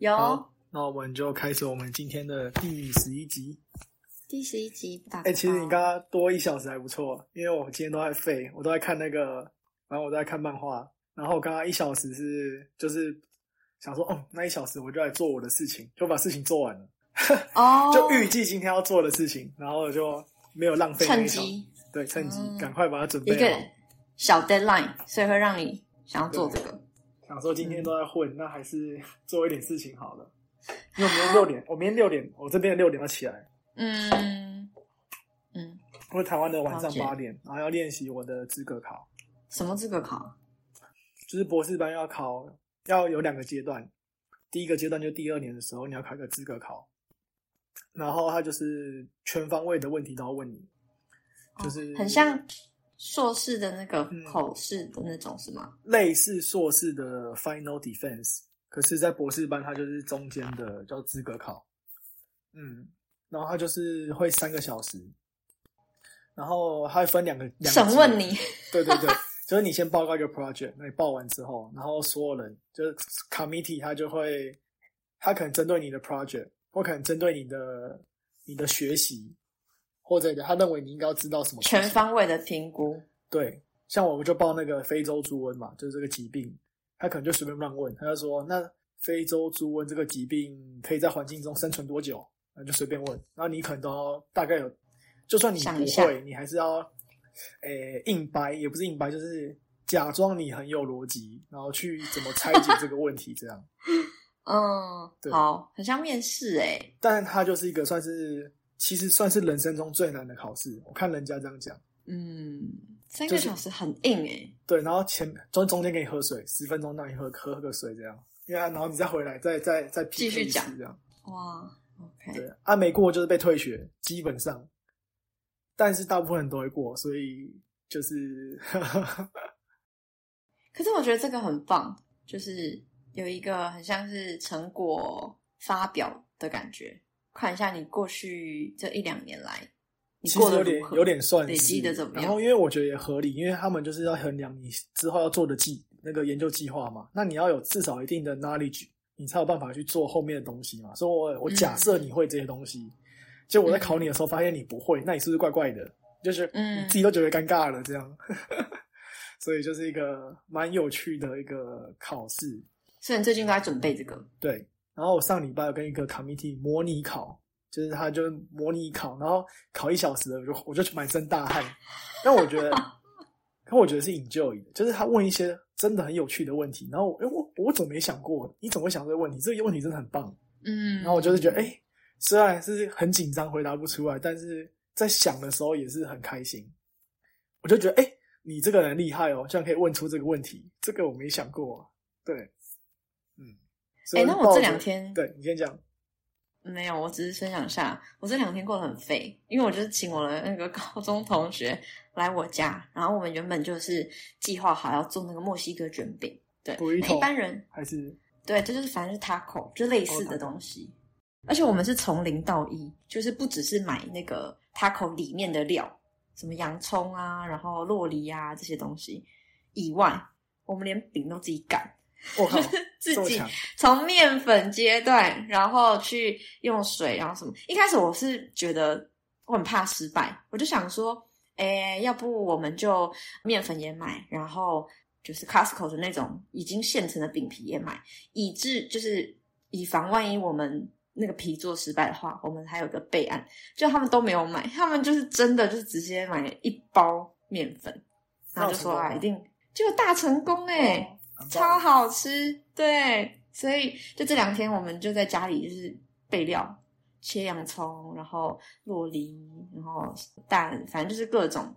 有，那我们就开始我们今天的第十一集。第十一集打哎、其实你刚刚多一小时还不错，因为我今天都在废，我都在看那个，然后我都在看漫画，然后我刚刚一小时是就是想说，哦，那一小时我就来做我的事情，就把事情做完了，哦，就预计今天要做的事情，然后就没有浪费那趁机。对，趁机嗯。赶快把它准备一个。小 deadline，所以会让你想要做这个。想说今天都在混，那还是 做一点事情好了。因为明啊天六点，我明天六点，我这边六点要起来，嗯嗯，因为台湾的晚上八点，然后要练习我的资格考，什么资格考？就是博士班要考，要有两个阶段。第一个阶段就第二年的时候，你要考一个资格考，然后他就是全方位的问题都要问你，就是哦很像硕士的那个嗯。口试的那种是吗？类似硕士的 final defense，可是，在博士班它就是中间的叫资格考，嗯，然后它就是会三个小时，然后它会分两个两个审问你，对对对，就是你先报告一个 project，那你报完之后，然后所有人就是 committee，他就会，他可能针对你的 project，或可能针对你的你的学习，或者他认为你应该要知道什么全方位的评估。对，像我们就报那个非洲猪瘟嘛，就是这个疾病，他可能就随便乱问，他就说那非洲猪瘟这个疾病可以在环境中生存多久？那就随便问，然后你可能都要大概有，就算你不会，你还是要，诶、硬掰，也不是硬掰，就是假装你很有逻辑，然后去怎么拆解这个问题，这样。嗯，对好，很像面试哎。但它就是一个算是，其实算是人生中最难的考试，我看人家这样讲。嗯，三就是个小时很硬哎。对，然后前中中间给你喝水，十分钟让你喝喝喝个水这样，因为然后你再回来再再再继续讲这样。哇，OK，对，啊没过就是被退学，基本上，但是大部分人都会过，所以就是 可是我觉得这个很棒，就是有一个很像是成果发表的感觉。看一下你过去这一两年来，你过得如何有点有点算是累积的怎么样然后因为我觉得也合理，因为他们就是要衡量你之后要做的计那个研究计划嘛，那你要有至少一定的 knowledge，你才有办法去做后面的东西嘛。所以我我假设你会这些东西，结果我在考你的时候发现你不会，那你是不是怪怪的？就是嗯你自己都觉得尴尬了，这样。所以就是一个蛮有趣的一个考试，所以你最近都在准备这个。对。然后我上礼拜有跟一个 committee 模拟考，就是他就模拟考，然后考一小时，我就我就满身大汗。但我觉得，可我觉得是 enjoy 的，就是他问一些真的很有趣的问题，然后哎我我怎么没想过？你怎么会想这个问题？这个问题真的很棒。嗯，然后我就是觉得，哎、虽然是很紧张回答不出来，但是在想的时候也是很开心。我就觉得，哎、你这个人厉害哦，居然可以问出这个问题，这个我没想过。对，嗯。哎那我这两天对你先讲。没有，我只是分享一下，我这两天过得很废，因为我就是请我的那个高中同学来我家，然后我们原本就是计划好要做那个墨西哥卷饼，对，一般人还是对，这就是反正是 taco，就类似的东西。而且我们是从零到一，就是不只是买那个 taco 里面的料，什么洋葱啊，然后洛梨啊这些东西以外，我们连饼都自己擀，我靠，自己从面粉阶段，然后去用水，然后什么。一开始我是觉得我很怕失败，我就想说，哎，要不我们就面粉也买，然后就是 Costco 的那种已经现成的饼皮也买，以致就是以防万一我们那个皮做失败的话，我们还有个备案。就他们都没有买，他们就是真的就是直接买一包面粉，然后就说啊，一定就有大成功哎、超好吃，对，所以就这两天我们就在家里就是备料，切洋葱，然后洛梨，然后蛋，反正就是各种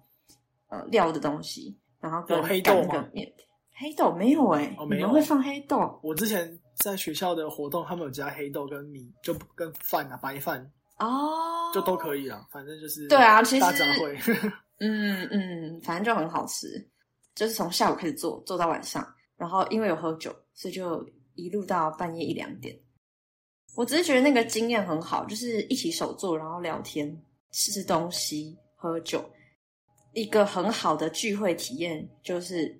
呃料的东西，然后跟有黑豆擀那个面黑豆没有哎、哦没有你们会放黑豆我之前在学校的活动，他们有加黑豆跟米，就跟饭啊白饭哦，就都可以了，反正就是对啊其实大杂烩。嗯嗯，反正就很好吃，就是从下午开始做，做到晚上，然后因为有喝酒，所以就一路到半夜一两点。我只是觉得那个经验很好，就是一起手做，然后聊天、吃东西、喝酒，一个很好的聚会体验，就是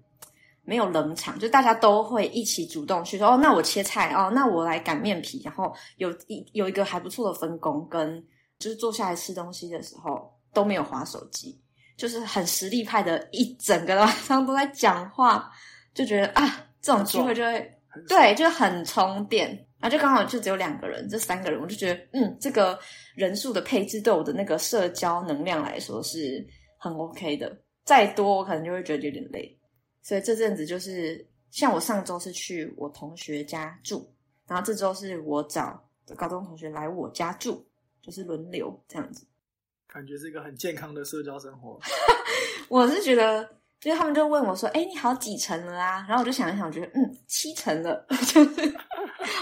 没有冷场，就大家都会一起主动去说哦，那我切菜哦，那我来擀面皮，然后有一有一个还不错的分工，跟就是坐下来吃东西的时候都没有划手机，就是很实力派的，一整个晚上都在讲话，就觉得啊，这种机会就会对，就很充电。然后就刚好就只有两个人，这三个人，我就觉得，嗯，这个人数的配置对我的那个社交能量来说是很 OK 的。再多我可能就会觉得有点累，所以这阵子就是像我上周是去我同学家住，然后这周是我找高中同学来我家住，就是轮流这样子。感觉是一个很健康的社交生活。我是觉得，所以他们就问我说：“哎、你好几成了啊？”然后我就想一想，我觉得嗯，七成了，就是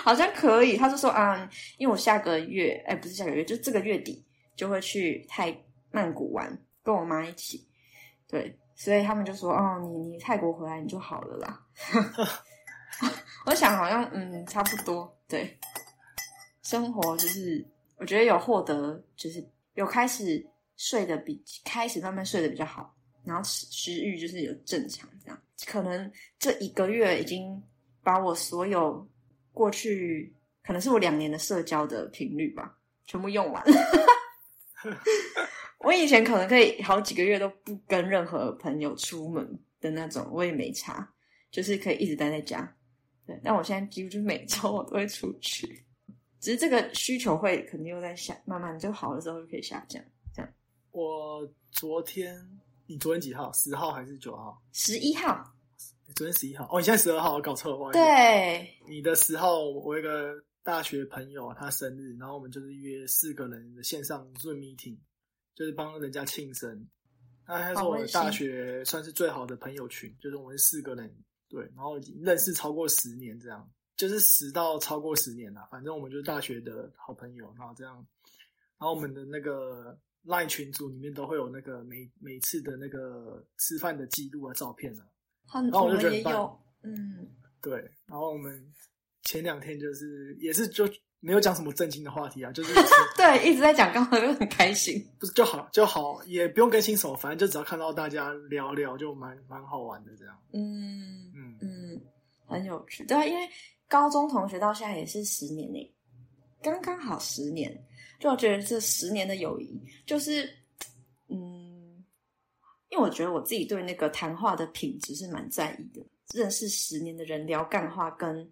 好像可以。他就说啊、因为我下个月，哎、不是下个月，就这个月底就会去泰曼谷玩，跟我妈一起。对，所以他们就说：“哦，你你泰国回来你就好了啦。”我想好像嗯，差不多。对，生活就是我觉得有获得，就是有开始睡得比开始慢慢睡得比较好，然后食食欲就是有正常这样。可能这一个月已经把我所有过去可能是我两年的社交的频率吧，全部用完。我以前可能可以好几个月都不跟任何朋友出门的那种，我也没差，就是可以一直待在家。对，但我现在几乎就每周我都会出去，只是这个需求会肯定又在下，慢慢就好了之后就可以下降。这样，我昨天，你昨天几号？十号还是九号？十一号，昨天十一号。哦，你现在十二号，我搞错了。不好意思，对，你的十号，我有一个大学朋友，他生日，然后我们就是约四个人的线上 Zoom meeting，就是帮人家庆生。那他是我的大学算是最好的朋友群，就是我们四个人，对，然后认识超过十年，这样就是十到超过十年了。反正我们就是大学的好朋友，然后这样，然后我们的那个 LINE 群组里面都会有那个每每次的那个吃饭的记录啊、照片啊，很然后我就们觉得也有，嗯，对，然后我们前两天就是也是就没有讲什么正经的话题啊，就是 对，一直在讲，刚好就很开心。不是就好就好，也不用更新什么，反正就只要看到大家聊聊，就蛮蛮好玩的这样。嗯嗯，嗯，很有趣。对啊，因为高中同学到现在也是十年呢，刚刚好十年。就我觉得这十年的友谊，就是嗯，因为我觉得我自己对那个谈话的品质是蛮在意的。认识十年的人聊干话，跟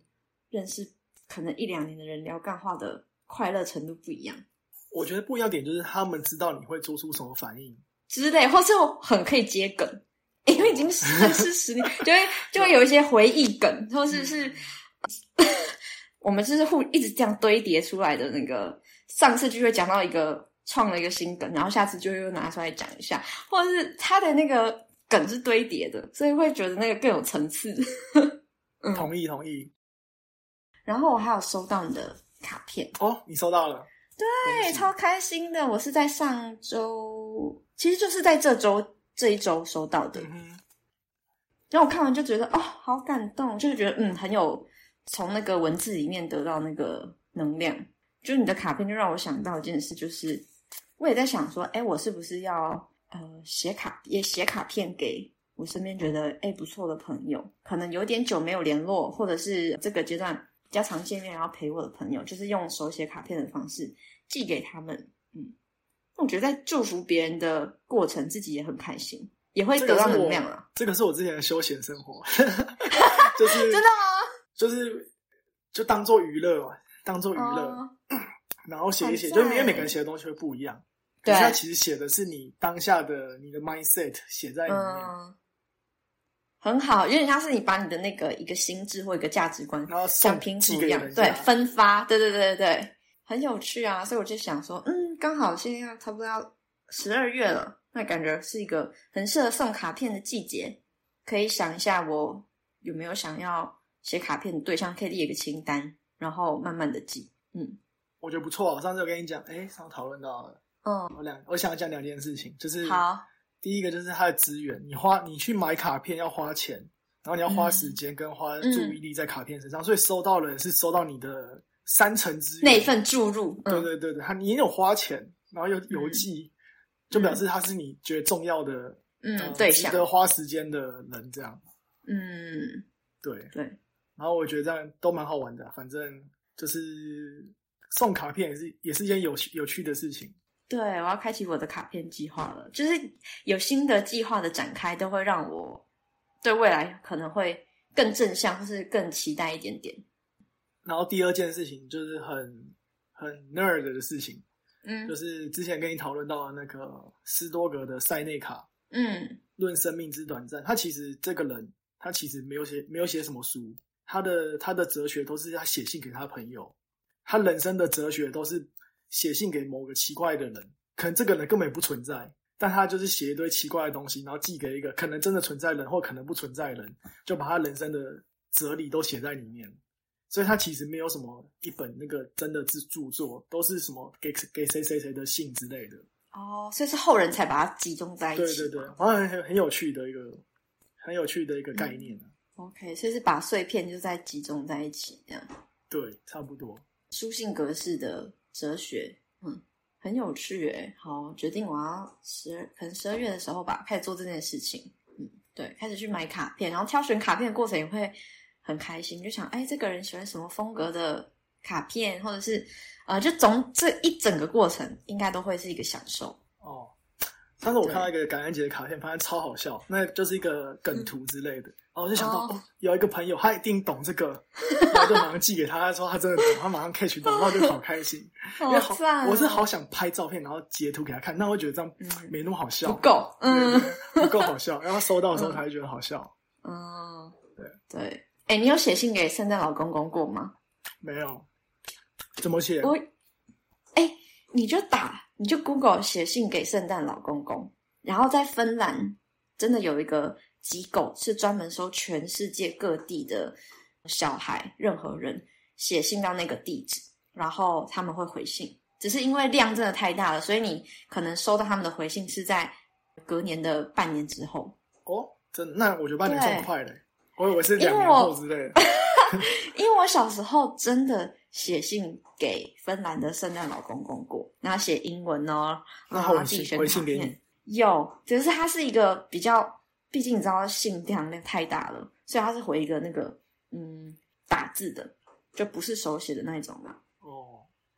认识可能一两年的人聊干话的快乐程度不一样。我觉得不一样点就是他们知道你会做出什么反应，之类，或是我很可以接梗，因为已经认识十年，就会 就会有一些回忆梗，或是是，我们就是互一直这样堆叠出来的那个，上次就会讲到一个创了一个新梗，然后下次就又拿出来讲一下，或者是他的那个梗是堆叠的，所以会觉得那个更有层次。嗯，同意同意。然后我还有收到你的卡片，哦，你收到了，对，超开心的。我是在上周，其实就是在这周这一周收到的。嗯哼，然后我看完就觉得哦，好感动，就是觉得嗯，很有从那个文字里面得到那个能量。就你的卡片就让我想到一件事，就是我也在想说，哎，我是不是要呃写卡也写卡片给我身边觉得哎不错的朋友，可能有点久没有联络，或者是这个阶段比较常见面，然后陪我的朋友，就是用手写卡片的方式寄给他们。嗯，我觉得在祝福别人的过程，自己也很开心，也会得到能量啊。这个是我之前的休闲生活，就是真的吗？就是就当做娱乐嘛，当做娱乐，哦 然后写一写，就是因为每个人写的东西会不一样。对可是它其实写的是你当下的你的 mindset 写在里面，嗯，很好，有点像是你把你的那个一个心智或一个价值观然后送像拼寄图一样，对分发，对对对对对，很有趣啊。所以我就想说，嗯，刚好现在要差不多要十二月了，那感觉是一个很适合送卡片的季节，可以想一下我有没有想要写卡片的对象，可以列一个清单，然后慢慢的记。嗯。我觉得不错。我上次有跟你讲，哎，上次讨论到了，嗯，我两我想讲两件事情，就是好，第一个就是它的资源，你花你去买卡片要花钱，然后你要花时间跟花注意力在卡片身上，所以收到的人是收到你的三层资源那一份注入，对嗯。对对对，他你有花钱，然后有邮寄，就表示他是你觉得重要的嗯呃对象值，得花时间的人这样。嗯，对，对，然后我觉得这样都蛮好玩的，反正就是送卡片也是也是一件有趣有趣的事情。对，我要开启我的卡片计划了。就是有新的计划的展开，都会让我对未来可能会更正向，或是更期待一点点。然后第二件事情就是很很 nerd 的事情，嗯就是之前跟你讨论到的那个斯多格的塞内卡嗯《论生命之短暂》，他其实这个人他其实没有写没有写什么书，他的他的哲学都是他写信给他朋友，他人生的哲学都是写信给某个奇怪的人，可能这个人根本不存在，但他就是写一堆奇怪的东西，然后寄给一个可能真的存在的人或可能不存在的人，就把他人生的哲理都写在里面。所以他其实没有什么一本那个真的是著作，都是什么给给谁谁谁的信之类的。哦，所以是后人才把它集中在一起。对对对，好像很很有趣的一个很有趣的一个概念啊。OK，所以是把碎片就在集中在一起，这样对，差不多。书信格式的哲学，嗯，很有趣诶。好，决定我要十二，可能十二月的时候吧，开始做这件事情。嗯，对，开始去买卡片，然后挑选卡片的过程也会很开心，就想，哎，这个人喜欢什么风格的卡片，或者是呃，就总这一整个过程应该都会是一个享受。哦，上次我看到一个感恩节的卡片，发现超好笑，那就是一个梗图之类的。然后我就想到，哦哦，有一个朋友他一定懂这个，然后就马上寄给他，他说他真的懂，他马上 catch 到，然后我就好开心。因为好赞哦我是好想拍照片，然后截图给他看，那我觉得这样嗯没那么好笑，不够，不够好笑。然后收到的时候才会觉得好笑。嗯，对对。哎，你有写信给圣诞老公公过吗？没有，怎么写？我，哎，你就打，你就 Google 写信给圣诞老公公，然后在芬兰真的有一个机构是专门收全世界各地的小孩，任何人写信到那个地址，然后他们会回信。只是因为量真的太大了，所以你可能收到他们的回信是在隔年的半年之后。哦，真？那我觉得半年对算快了，我以为是两年后之类的。因为我小时候真的写信给芬兰的圣诞老公公过，然后写英文哦，然后自己选卡片你，有，只是它是一个比较，毕竟你知道信量量太大了，所以它是回一个那个嗯打字的，就不是手写的那一种嘛。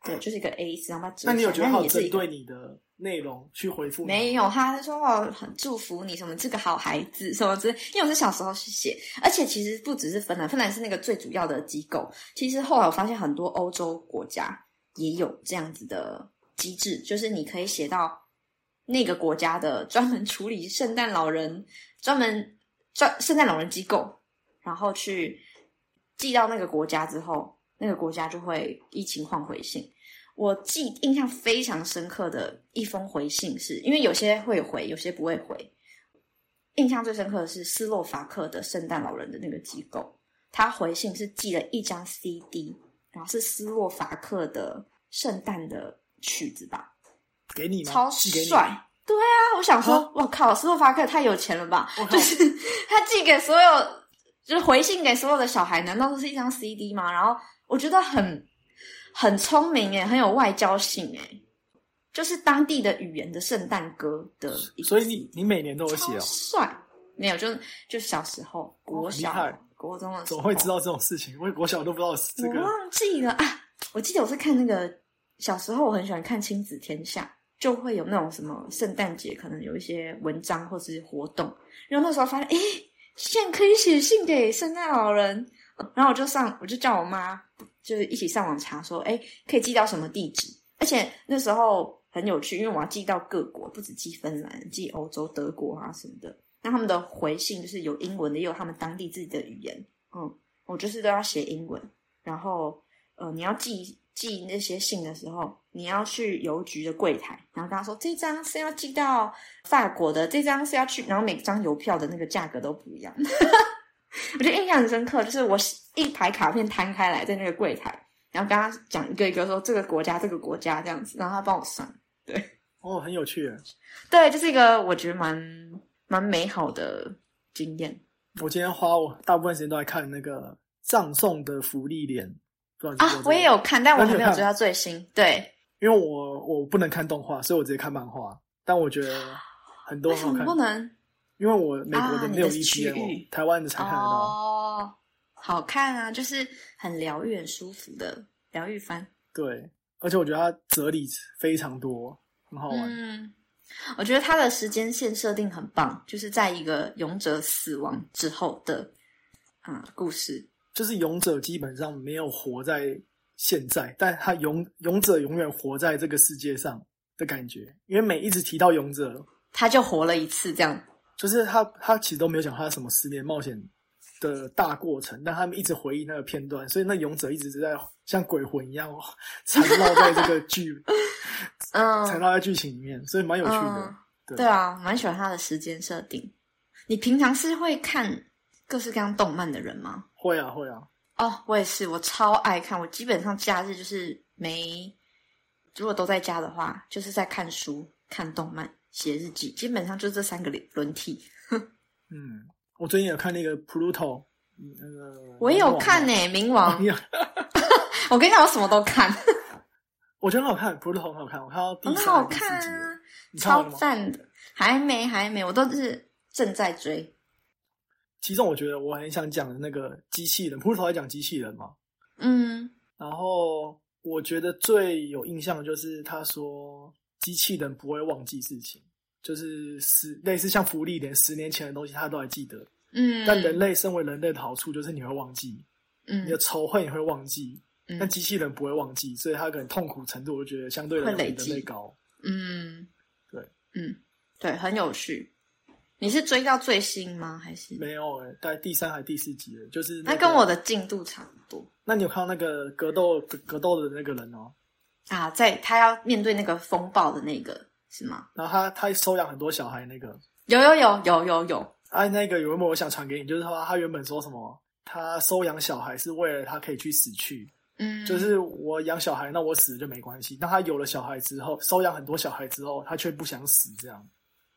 哦，对，就是一个 A 四，然后把它折那你有觉得他有针对你的内容去回复？没有，，他是说哦，很祝福你什么这个好孩子什么之类。因为我是小时候去写，而且其实不只是芬兰，芬兰是那个最主要的机构。其实后来我发现很多欧洲国家也有这样子的机制，就是你可以写到那个国家的专门处理圣诞老人、专门专圣诞老人机构，然后去寄到那个国家之后，那个国家就会依情况回信。我记印象非常深刻的一封回信是，因为有些会回，有些不会回。印象最深刻的是斯洛伐克的圣诞老人的那个机构，他回信是寄了一张 CD，然后是斯洛伐克的圣诞的曲子吧，给你吗？超寄给你。帅。对啊，我想说啊，我靠，斯洛伐克太有钱了吧就是他寄给所有，就是回信给所有的小孩，难道都是一张 CD 吗？然后我觉得很很聪明诶，很有外交性诶，就是当地的语言的圣诞歌的所以你你每年都有写哦？帅，没有，就就小时候国小、国中的时候，怎么会知道这种事情？我国小都不知道这个。我忘记了啊！我记得我是看那个小时候，我很喜欢看《亲子天下》，就会有那种什么圣诞节可能有一些文章或是活动，然后那时候发现，诶，现在可以写信给圣诞老人，然后我就上，我就叫我妈，就是一起上网查说，诶，可以寄到什么地址？而且那时候很有趣，因为我要寄到各国，不止寄芬兰，寄欧洲、德国啊什么的。那他们的回信就是有英文的，也有他们当地自己的语言。嗯，我就是都要写英文。然后，呃，你要寄寄那些信的时候，你要去邮局的柜台，然后跟他说这张是要寄到法国的，这张是要去，然后每张邮票的那个价格都不一样。我觉得印象很深刻，就是我一排卡片摊开来在那个柜台，然后跟他讲一个一个说这个国家这个国家这样子，然后他帮我算。对哦，很有趣耶。对，就是一个我觉得蛮蛮美好的经验。我今天花我大部分时间都在看那个葬送的福利莲，不知道你知不知道这，个啊我也有看，但我还没有追到最新。对，因为我我不能看动画，所以我直接看漫画。但我觉得很多好看，不能？因因为我美国的没有啊你的区 EPN，、域台湾的才看得到。哦，好看啊，就是很疗愈、很舒服的疗愈番。对，而且我觉得它哲理非常多，很好玩。嗯，我觉得它的时间线设定很棒，就是在一个勇者死亡之后的啊、故事。就是勇者基本上没有活在现在，但他勇勇者永远活在这个世界上的感觉。因为每一直提到勇者，他就活了一次，这样。就是他他其实都没有讲他什么十年冒险的大过程，但他们一直回忆那个片段，所以那勇者一直是在像鬼魂一样 缠绕在这个剧，嗯，缠绕在剧情里面，所以蛮有趣的。嗯对对啊，蛮喜欢他的时间设定。你平常是会看各式各样动漫的人吗？会啊会啊，哦，我也是，我超爱看。我基本上假日就是没，如果都在家的话，就是在看书、看动漫、写日记，基本上就这三个轮轮替。嗯，我最近有看那个 Pluto，嗯那个我也有看呢、呢、冥王 我跟你讲，我什么都看，我觉得很好看，Pluto 很好看，我看到第很好看啊，超？赞的。还没，还没，我都是正在追。其中我觉得我很想讲的那个机器人，Pluto 在讲机器人嘛，嗯然后我觉得最有印象的就是他说机器人不会忘记事情，就是十类似像福利连十年前的东西他都还记得，嗯，但人类身为人类的好处就是你会忘记，嗯你的仇恨也会忘记，嗯但机器人不会忘记，所以他可能痛苦程度我觉得相对人类高。嗯，对，嗯，对，很有趣。你是追到最新吗？还是？没有诶、大概第三还第四集了，就是、个那跟我的进度差不多那你有看到那个格斗格格斗的那个人哦？啊。在他要面对那个风暴的那个是吗？然后他他收养很多小孩那个，有有有有有有，啊，那个有一幕我想传给你，就是说他原本说什么，他收养小孩是为了他可以去死去，嗯，就是我养小孩，那我死了就没关系。那他有了小孩之后，收养很多小孩之后，他却不想死，这样，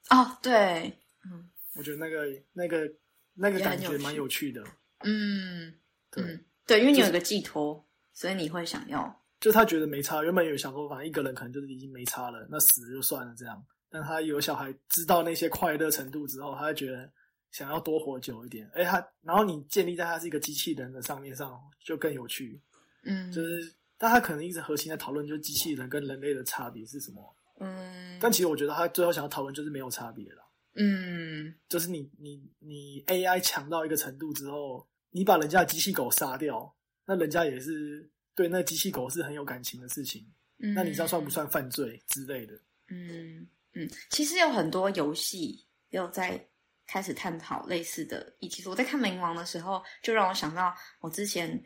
哦，对，嗯。我觉得那个那个那个感觉蛮有趣的。嗯。对，嗯，对，因为你有一个寄托，所以你会想要，就他觉得没差，原本有想过，反正一个人可能就是已经没差了，那死了就算了这样。但他有小孩，知道那些快乐程度之后，他就觉得想要多活久一点。哎，他然后你建立在他是一个机器人的上面上，就更有趣。嗯，就是，但他可能一直核心在讨论，就是机器人跟人类的差别是什么。嗯，但其实我觉得他最后想要讨论就是没有差别了，嗯就是你你你 AI 强到一个程度之后，你把人家的机器狗杀掉，那人家也是对那机器狗是很有感情的事情。嗯，那你知道算不算犯罪之类的？嗯嗯，其实有很多游戏也有在开始探讨类似的议题。我在看《冥王》的时候，就让我想到我之前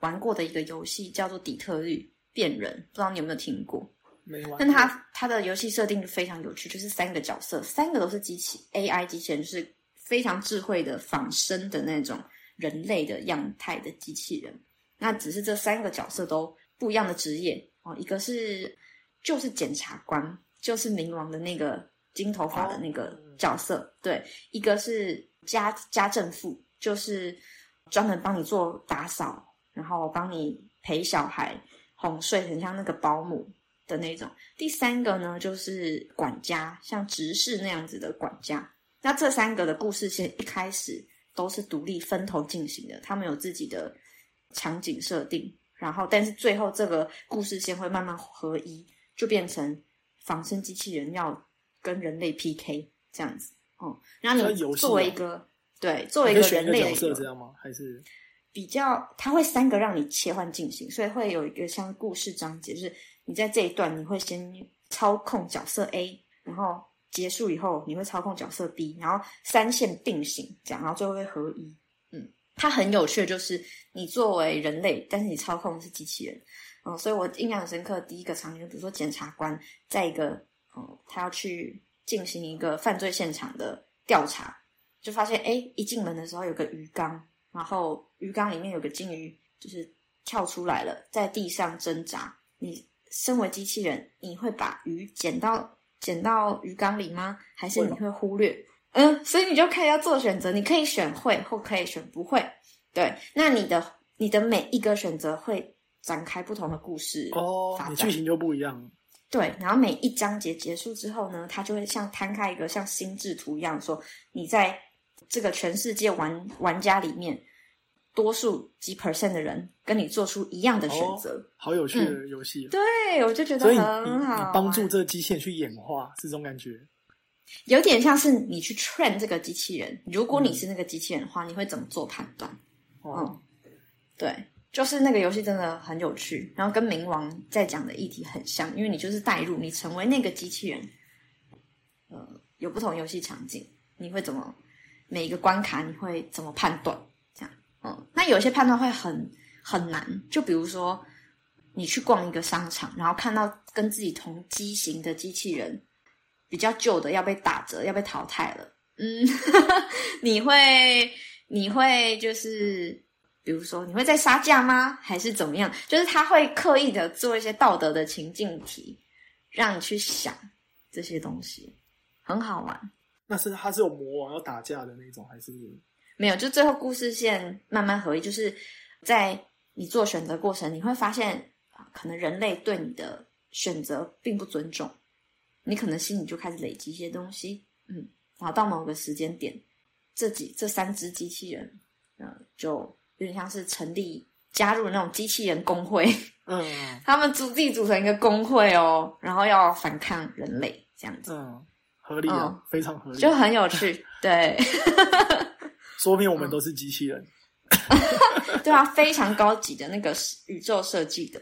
玩过的一个游戏，叫做《底特律变人》，不知道你有没有听过？没玩过。但它它的游戏设定就非常有趣，就是三个角色，三个都是机器 AI 机器人，就是非常智慧的仿生的那种人类的样态的机器人。那只是这三个角色都不一样的职业哦，一个是就是检察官，就是冥王的那个金头发的那个角色，对，一个是家家政妇，就是专门帮你做打扫，然后帮你陪小孩哄睡，很像那个保姆的那种。第三个呢，就是管家，像执事那样子的管家。那这三个的故事线一开始都是独立分头进行的，他们有自己的场景设定，然后但是最后这个故事线会慢慢合一，就变成仿生机器人要跟人类 PK 这样子。哦，然后你作为一哦个对作为一个人类的角色这样吗？还是比较，它会三个让你切换进行，所以会有一个像故事章节，就是你在这一段你会先操控角色 A，然后结束以后你会操控角色 B，然后三线并行，这样，然后最后会合一。嗯，它很有趣的就是你作为人类，但是你操控的是机器人。嗯，所以我印象很深刻。第一个场景，比如说检察官在一个，嗯，他要去进行一个犯罪现场的调查，就发现，哎，一进门的时候有个鱼缸，然后鱼缸里面有个金鱼，就是跳出来了，在地上挣扎。你身为机器人，你会把鱼捡到捡到鱼缸里吗？还是你会忽略？嗯，所以你就可以要做选择，你可以选会，或可以选不会。对，那你的你的每一个选择会展开不同的故事哦剧情就不一样。对，然后每一章节结束之后呢，它就会像摊开一个像心智图一样，说你在这个全世界玩玩家里面，多数几 percent 的人跟你做出一样的选择。好有趣的游戏，对我就觉得很好你帮助这个机器人去演化，是这种感觉。有点像是你去 train 这个机器人，如果你是那个机器人的话，你会怎么做判断？嗯，对，就是那个游戏真的很有趣，然后跟冥王在讲的议题很像，因为你就是代入，你成为那个机器人，呃，有不同游戏场景，你会怎么每一个关卡你会怎么判断？这样，嗯，那有些判断会很很难，就比如说你去逛一个商场，然后看到跟自己同机型的机器人比较旧的要被打折，要被淘汰了，嗯，你会你会就是。比如说，你会在杀价吗？还是怎么样？就是他会刻意的做一些道德的情境题，让你去想这些东西，很好玩。那是他是有魔王要打架的那种，还是没有，就最后故事线慢慢合一，就是在你做选择过程，你会发现啊，可能人类对你的选择并不尊重，你可能心里就开始累积一些东西，嗯，然后到某个时间点，这几这三只机器人，呃，就有点像是成立加入那种机器人工会，嗯 他们组自己组成一个工会哦，然后要反抗人类这样子，嗯合理啊，嗯非常合理，就很有趣，对。说明我们都是机器人。对啊，非常高级的那个宇宙设计的，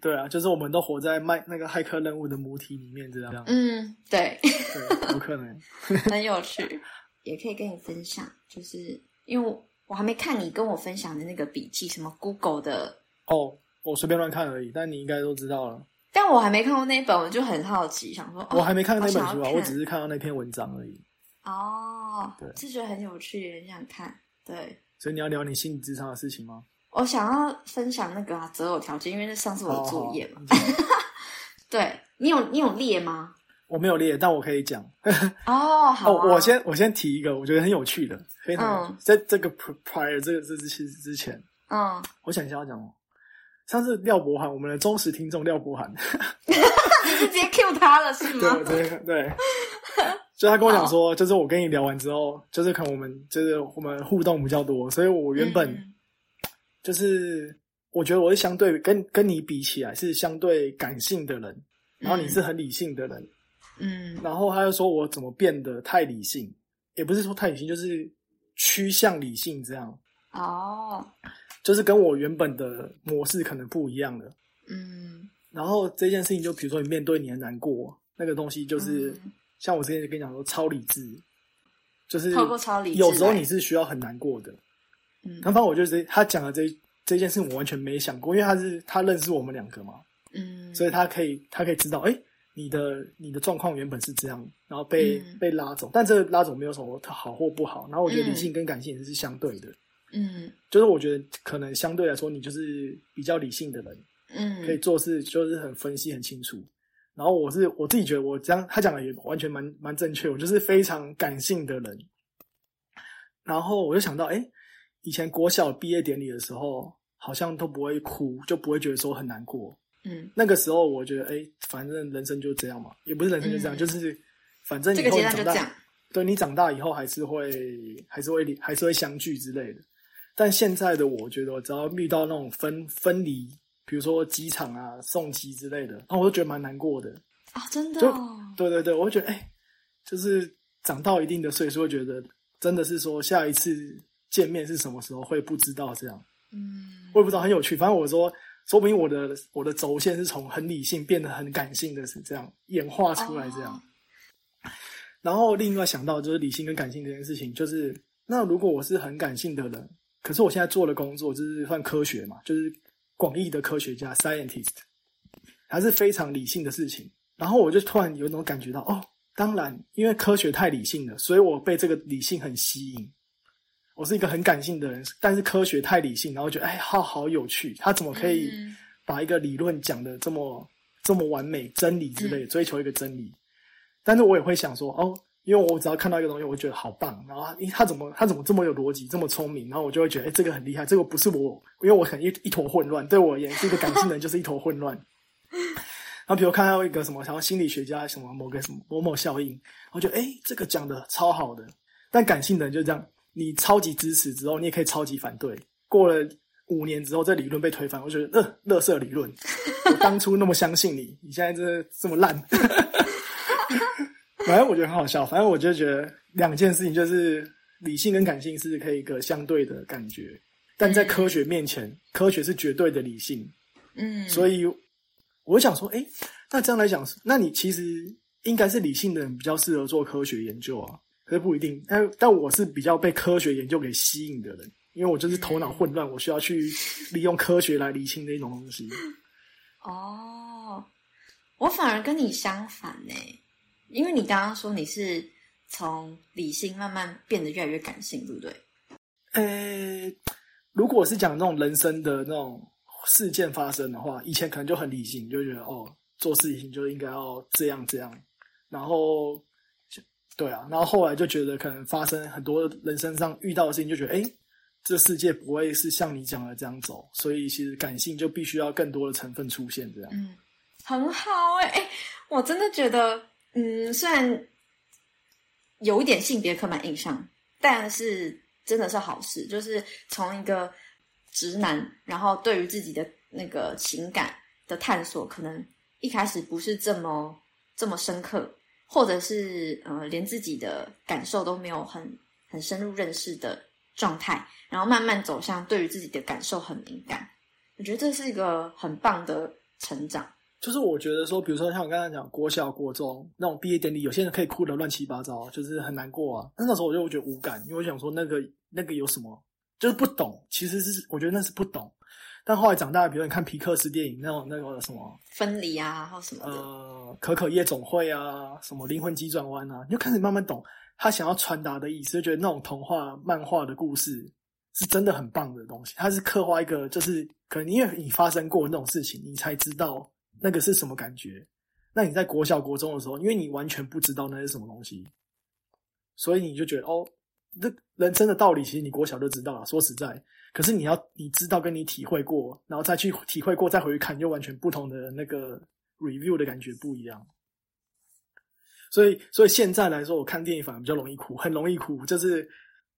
对啊，就是我们都活在麦那个骇客任务的母体里面，这样。嗯，对，对，有可能。很有趣，也可以跟你分享，就是因为我我还没看你跟我分享的那个笔记，什么 Google 的，哦，我随便乱看而已，但你应该都知道了。但我还没看过那一本，我就很好奇，想说，哦我还没看那本书啊，我只是看到那篇文章而已。哦对，是觉得很有趣，很想看，对。所以你要聊你心理智商的事情吗？我想要分享那个啊择偶条件，因为那上次我的作业嘛。哦好对你有你有列吗？我没有列，但我可以讲。哦，好、我先我先提一个，我觉得很有趣的，非常有趣嗯在这个 pri- prior 这个这之之之前，嗯，我想一下要讲哦。上次廖博涵，我们的忠实听众廖博涵，你是直接 Q 他了是对，吗我？对对，就他跟我讲说，就是我跟你聊完之后，就是可能我们就是我们互动比较多，所以我原本嗯就是我觉得我是相对跟跟你比起来是相对感性的人，然后你是很理性的人，嗯。然后他又说我怎么变得太理性，也不是说太理性，就是趋向理性这样，哦，就是跟我原本的模式可能不一样了。嗯，然后这件事情，就比如说你面对你的难过，那个东西就是、嗯。像我之前就跟你讲说超理智，就是透过超理智有时候你是需要很难过的。嗯反正我就是他讲的这这件事，我完全没想过，因为他是他认识我们两个嘛，嗯，所以他可以他可以知道，哎，你的你的状况原本是这样，然后被、嗯被拉走，但这个拉走没有什么好或不好。然后我觉得嗯理性跟感性也是相对的，嗯就是我觉得可能相对来说，你就是比较理性的人，嗯，可以做事就是很分析很清楚。然后我是我自己觉得我这样他讲的也完全蛮蛮正确，我就是非常感性的人。然后我就想到，哎，以前国小毕业典礼的时候，好像都不会哭，就不会觉得说很难过。嗯，那个时候我觉得，哎，反正人生就这样嘛，也不是人生就这样，嗯就是反正以这个后长大，阶段就这样，对你长大以后还是会还是会还是会相聚之类的。但现在的我觉得，我只要遇到那种分分离，比如说机场啊、送机之类的，然后我就觉得蛮难过的。啊，真的对对对，我会觉得，哎，就是长到一定的岁数，会觉得真的是说下一次见面是什么时候会不知道这样。嗯我也不知道，很有趣。反正我说，说不定我的我的轴线是从很理性变得很感性的，是这样演化出来这样。哦然后另外想到就是理性跟感性这件事情，就是那如果我是很感性的人，可是我现在做的工作就是算科学嘛，就是广义的科学家 （scientist），还是非常理性的事情。然后我就突然有一种感觉到，哦，当然，因为科学太理性了，所以我被这个理性很吸引。我是一个很感性的人，但是科学太理性，然后觉得哎，好好有趣，他怎么可以嗯把一个理论讲的这么这么完美，真理之类追求一个真理。但是我也会想说，哦，因为我只要看到一个东西，我觉得好棒，然后他怎么他怎么这么有逻辑，这么聪明，然后我就会觉得，哎，这个很厉害，这个不是我，因为我很一一坨混乱，对我而言是一个感性的人，就是一坨混乱。然后比如看到一个什么，然后心理学家什么某个什么某某效应，我觉得哎，这个讲的超好的。但感性的人就这样，你超级支持之后，你也可以超级反对。过了五年之后，这理论被推翻，我觉得呃，乐色理论，我当初那么相信你，你现在这这么烂。反正我觉得很好笑。反正我就觉得两件事情就是理性跟感性是可以一个相对的感觉，但在科学面前，科学是绝对的理性。嗯，所以我想说，哎，那这样来讲，那你其实应该是理性的人比较适合做科学研究啊，可是不一定。但但我是比较被科学研究给吸引的人，因为我就是头脑混乱，我需要去利用科学来理清的一种东西。哦，我反而跟你相反呢，因为你刚刚说你是从理性慢慢变得越来越感性，对不对？呃，如果是讲那种人生的那种。事件发生的话，以前可能就很理性，就觉得哦，做事情就应该要这样这样，然后，对啊，然后后来就觉得可能发生很多人身上遇到的事情，就觉得哎，这世界不会是像你讲的这样走，所以其实感性就必须要更多的成分出现这样。嗯，很好哎，我真的觉得，嗯，虽然有一点性别刻板印象，但是真的是好事，就是从一个。直男，然后对于自己的那个情感的探索，可能一开始不是这么这么深刻，或者是呃，连自己的感受都没有很很深入认识的状态，然后慢慢走向对于自己的感受很敏感。我觉得这是一个很棒的成长。就是我觉得说，比如说像我刚才讲国小、国中那种毕业典礼，有些人可以哭的乱七八糟，就是很难过啊。那那时候我就觉得无感，因为我想说那个那个有什么。就是不懂，其实是我觉得那是不懂，但后来长大，比如你看皮克斯电影那种那个什么分离啊，或什么呃，可可夜总会啊，什么灵魂急转弯啊，你就开始慢慢懂他想要传达的意思，就觉得那种童话漫画的故事是真的很棒的东西。它是刻画一个，就是可能因为你发生过那种事情，你才知道那个是什么感觉。那你在国小国中的时候，因为你完全不知道那是什么东西，所以你就觉得哦。这人生的道理，其实你国小就知道了。说实在，可是你要你知道，跟你体会过，然后再去体会过，再回去看，又完全不同的那个 review 的感觉不一样。所以，所以现在来说，我看电影反而比较容易哭，很容易哭，就是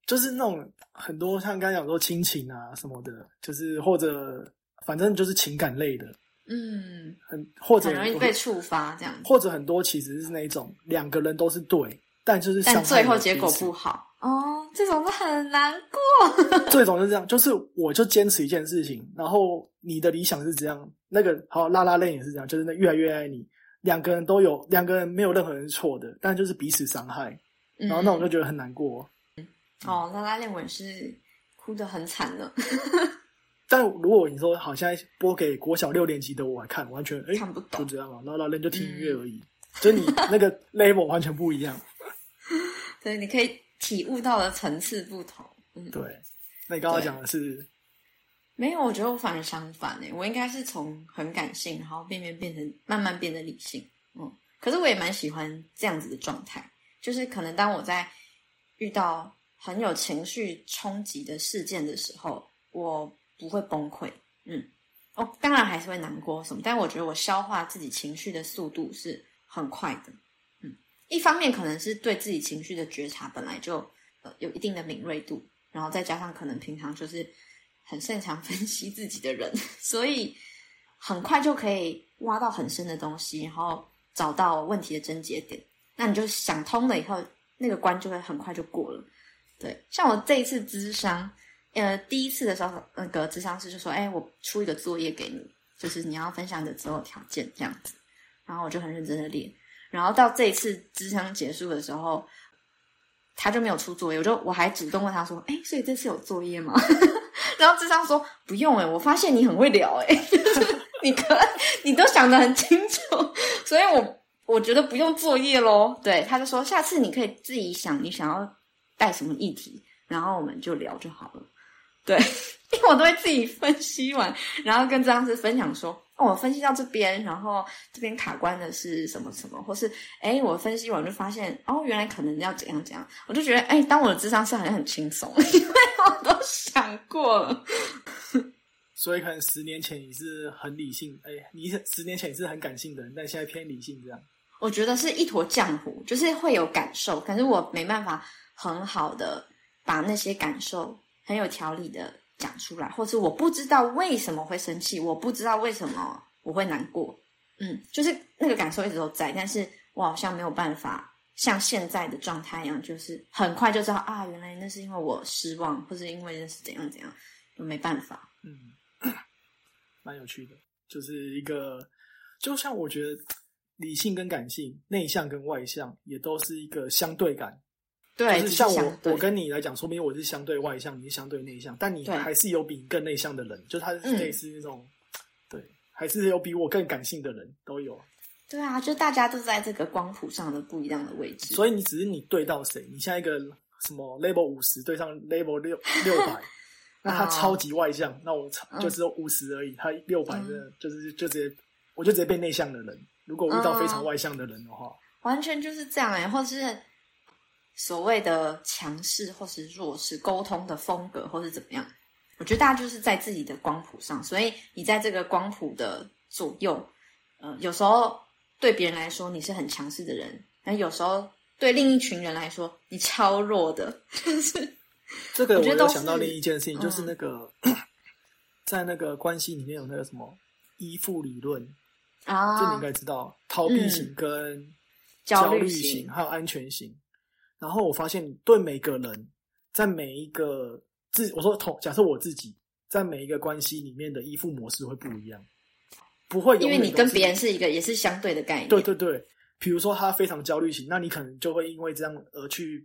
就是那种很多像刚才讲说亲情啊什么的，就是或者反正就是情感类的，嗯，很或者很容易被触发这样，或者很多其实是那种两个人都是对，但就是但最后结果不好。哦，这种是很难过。这种是这样，就是我就坚持一件事情，然后你的理想是这样，那个好拉拉链也是这样，就是那越来越爱你，两个人都有，两个人没有任何人是错的，但就是彼此伤害，然后那我就觉得很难过。哦，拉拉链我也是哭得很惨的。但如果你说好，现在播给国小六年级的我看，完全哎看不懂，就这样嘛，拉拉链就听音乐而已，就你那个 level 完全不一样。对，你可以。体悟到的层次不同，嗯，对。那你刚刚讲的是，没有，我觉得我反而相反诶，我应该是从很感性，然后变变变成慢慢变得理性，嗯。可是我也蛮喜欢这样子的状态，就是可能当我在遇到很有情绪冲击的事件的时候，我不会崩溃，嗯。哦，当然还是会难过什么，但我觉得我消化自己情绪的速度是很快的。一方面可能是对自己情绪的觉察本来就呃有一定的敏锐度，然后再加上可能平常就是很擅长 分析自己的人，所以很快就可以挖到很深的东西，然后找到问题的症结点。那你就想通了以后，那个关就会很快就过了。对，像我这一次智商，呃，第一次的时候，那个智商师就说：“哎，我出一个作业给你，就是你要分享的择偶条件这样子。”然后我就很认真的练。然后到这一次支商结束的时候，他就没有出作业，我就我还主动问他说：“哎，所以这次有作业吗？” 然后智商说：“不用哎，我发现你很会聊哎，你可你都想得很清楚，所以我我觉得不用作业喽。”对，他就说：“下次你可以自己想你想要带什么议题，然后我们就聊就好了。”对，因为我都会自己分析完，然后跟智商师分享说。我分析到这边，然后这边卡关的是什么什么，或是哎，我分析完就发现哦，原来可能要怎样怎样，我就觉得哎，当我的智商是好像很轻松，因为我都想过了。所以可能十年前你是很理性，哎，你十年前你是很感性的人，但现在偏理性这样。我觉得是一坨浆糊，就是会有感受，可是我没办法很好的把那些感受很有条理的讲出来，或是我不知道为什么会生气，我不知道为什么我会难过，嗯，就是那个感受一直都在，但是我好像没有办法像现在的状态一样，就是很快就知道啊，原来那是因为我失望，或是因为那是怎样怎样，就没办法。嗯，蛮有趣的，就是一个，就像我觉得理性跟感性、内向跟外向也都是一个相对感。对，就是像我，我跟你来讲，说明我是相对外向，你是相对内向，但你还是有比你更内向的人，就他是嗯。类似那种，对，还是有比我更感性的人都有。对啊，就大家都在这个光谱上的不一样的位置。所以你只是你对到谁，你像一个什么 level 五十对上 level 六六百，那他哦超级外向，那我超嗯。就只有五十而已，他六百的就是就直接我就直接变内向的人。如果我遇到非常哦外向的人的话，完全就是这样哎、或者是所谓的强势或是弱势沟通的风格，或是怎么样？我觉得大家就是在自己的光谱上，所以你在这个光谱的左右，呃，有时候对别人来说你是很强势的人，但有时候对另一群人来说你超弱的，就是 这个我想到另一件事情，就是嗯那个在那个关系里面有那个什么依附理论啊，这你啊应，该知道，逃避型跟焦虑虑型还有安全型。然后我发现，对每个人，在每一个自我说同假设我自己在每一个关系里面的依附模式会不一样，不会因为你跟别人是一个也是相对的概念，对对对，比如说他非常焦虑型，那你可能就会因为这样而去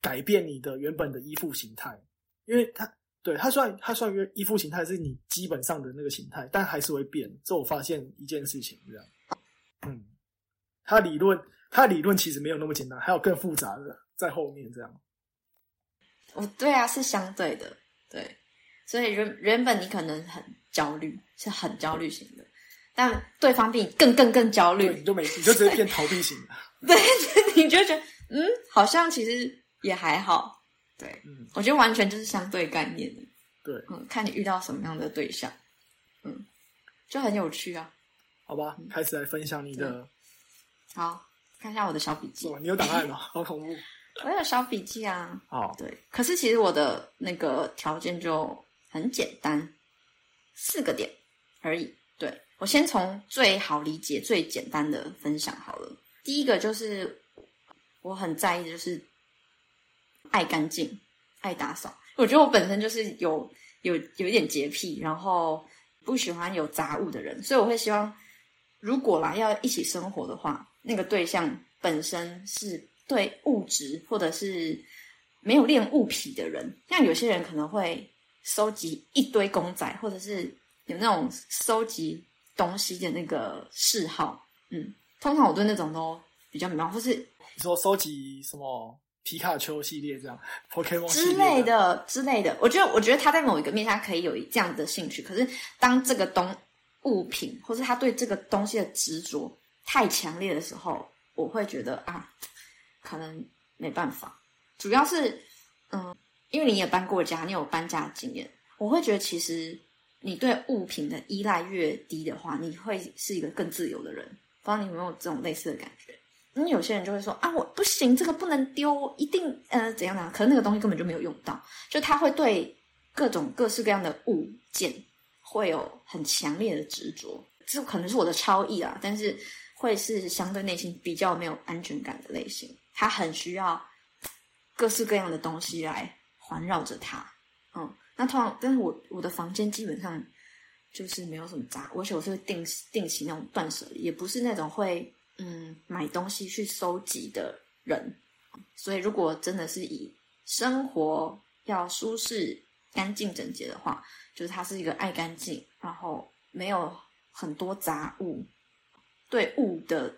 改变你的原本的依附形态，因为他对他虽然他虽然依附形态是你基本上的那个形态，但还是会变。这我发现一件事情，这样，嗯，他理论他理论其实没有那么简单，还有更复杂的在后面这样。哦，对啊，是相对的，对，所以原原本你可能很焦虑，是很焦虑型的，但对方比你更更更焦，虑你，就没你就直接变逃避型了。对，你就觉得嗯，好像其实也还好，对嗯，我觉得完全就是相对概念的，对，嗯，看你遇到什么样的对象，嗯，就很有趣啊。好吧，开始来分享你的，好，看一下我的小笔记？你有档案吗，好恐怖。我有小笔记啊，哦，对，可是其实我的那个条件就很简单，四个点而已。对我先从最好理解、最简单的分享好了。第一个就是我很在意，的就是爱干净、爱打扫。我觉得我本身就是有有有一点洁癖，然后不喜欢有杂物的人，所以我会希望，如果啦要一起生活的话，那个对象本身是对物质或者是没有练物癖的人，像有些人可能会收集一堆公仔，或者是有那种收集东西的那个嗜好。嗯，通常我对那种都比较迷茫，或是你说收集什么皮卡丘系列这样，Pokemon 之类的之类的。我觉得，我觉得他在某一个面向可以有这样的兴趣，可是当这个东物品，或是他对这个东西的执着太强烈的时候，我会觉得啊，可能没办法。主要是，嗯，因为你也搬过家，你有搬家经验，我会觉得其实你对物品的依赖越低的话，你会是一个更自由的人。不知道你有没有这种类似的感觉？因为有些人就会说啊，我不行，这个不能丢，一定呃怎样怎样。可是那个东西根本就没有用到，就他会对各种各式各样的物件会有很强烈的执着。这可能是我的超意啊，但是会是相对内心比较没有安全感的类型。他很需要各式各样的东西来环绕着他。嗯，那通常，但是我我的房间基本上就是没有什么杂物，而且我是定定期那种断舍离，也不是那种会嗯买东西去收集的人。所以，如果真的是以生活要舒适、干净、整洁的话，就是他是一个爱干净，然后没有很多杂物，对物的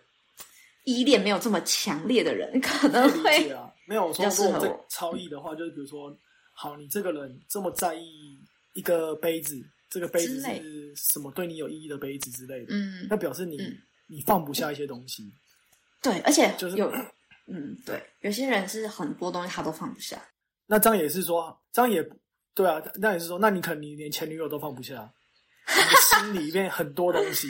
依恋没有这么强烈的人，可能理会解啊，没有说比较适如果这合我。超意的话，就是比如说，好，你这个人这么在意一个杯子，这个杯子是什么对你有意义的杯子之类的，嗯那表示你、嗯。你放不下一些东西，对，而且就是有嗯对，有些人是很多东西他都放不下，那这样也是说，这样也对啊，那也是说，那你可能你连前女友都放不下，心里面很多东西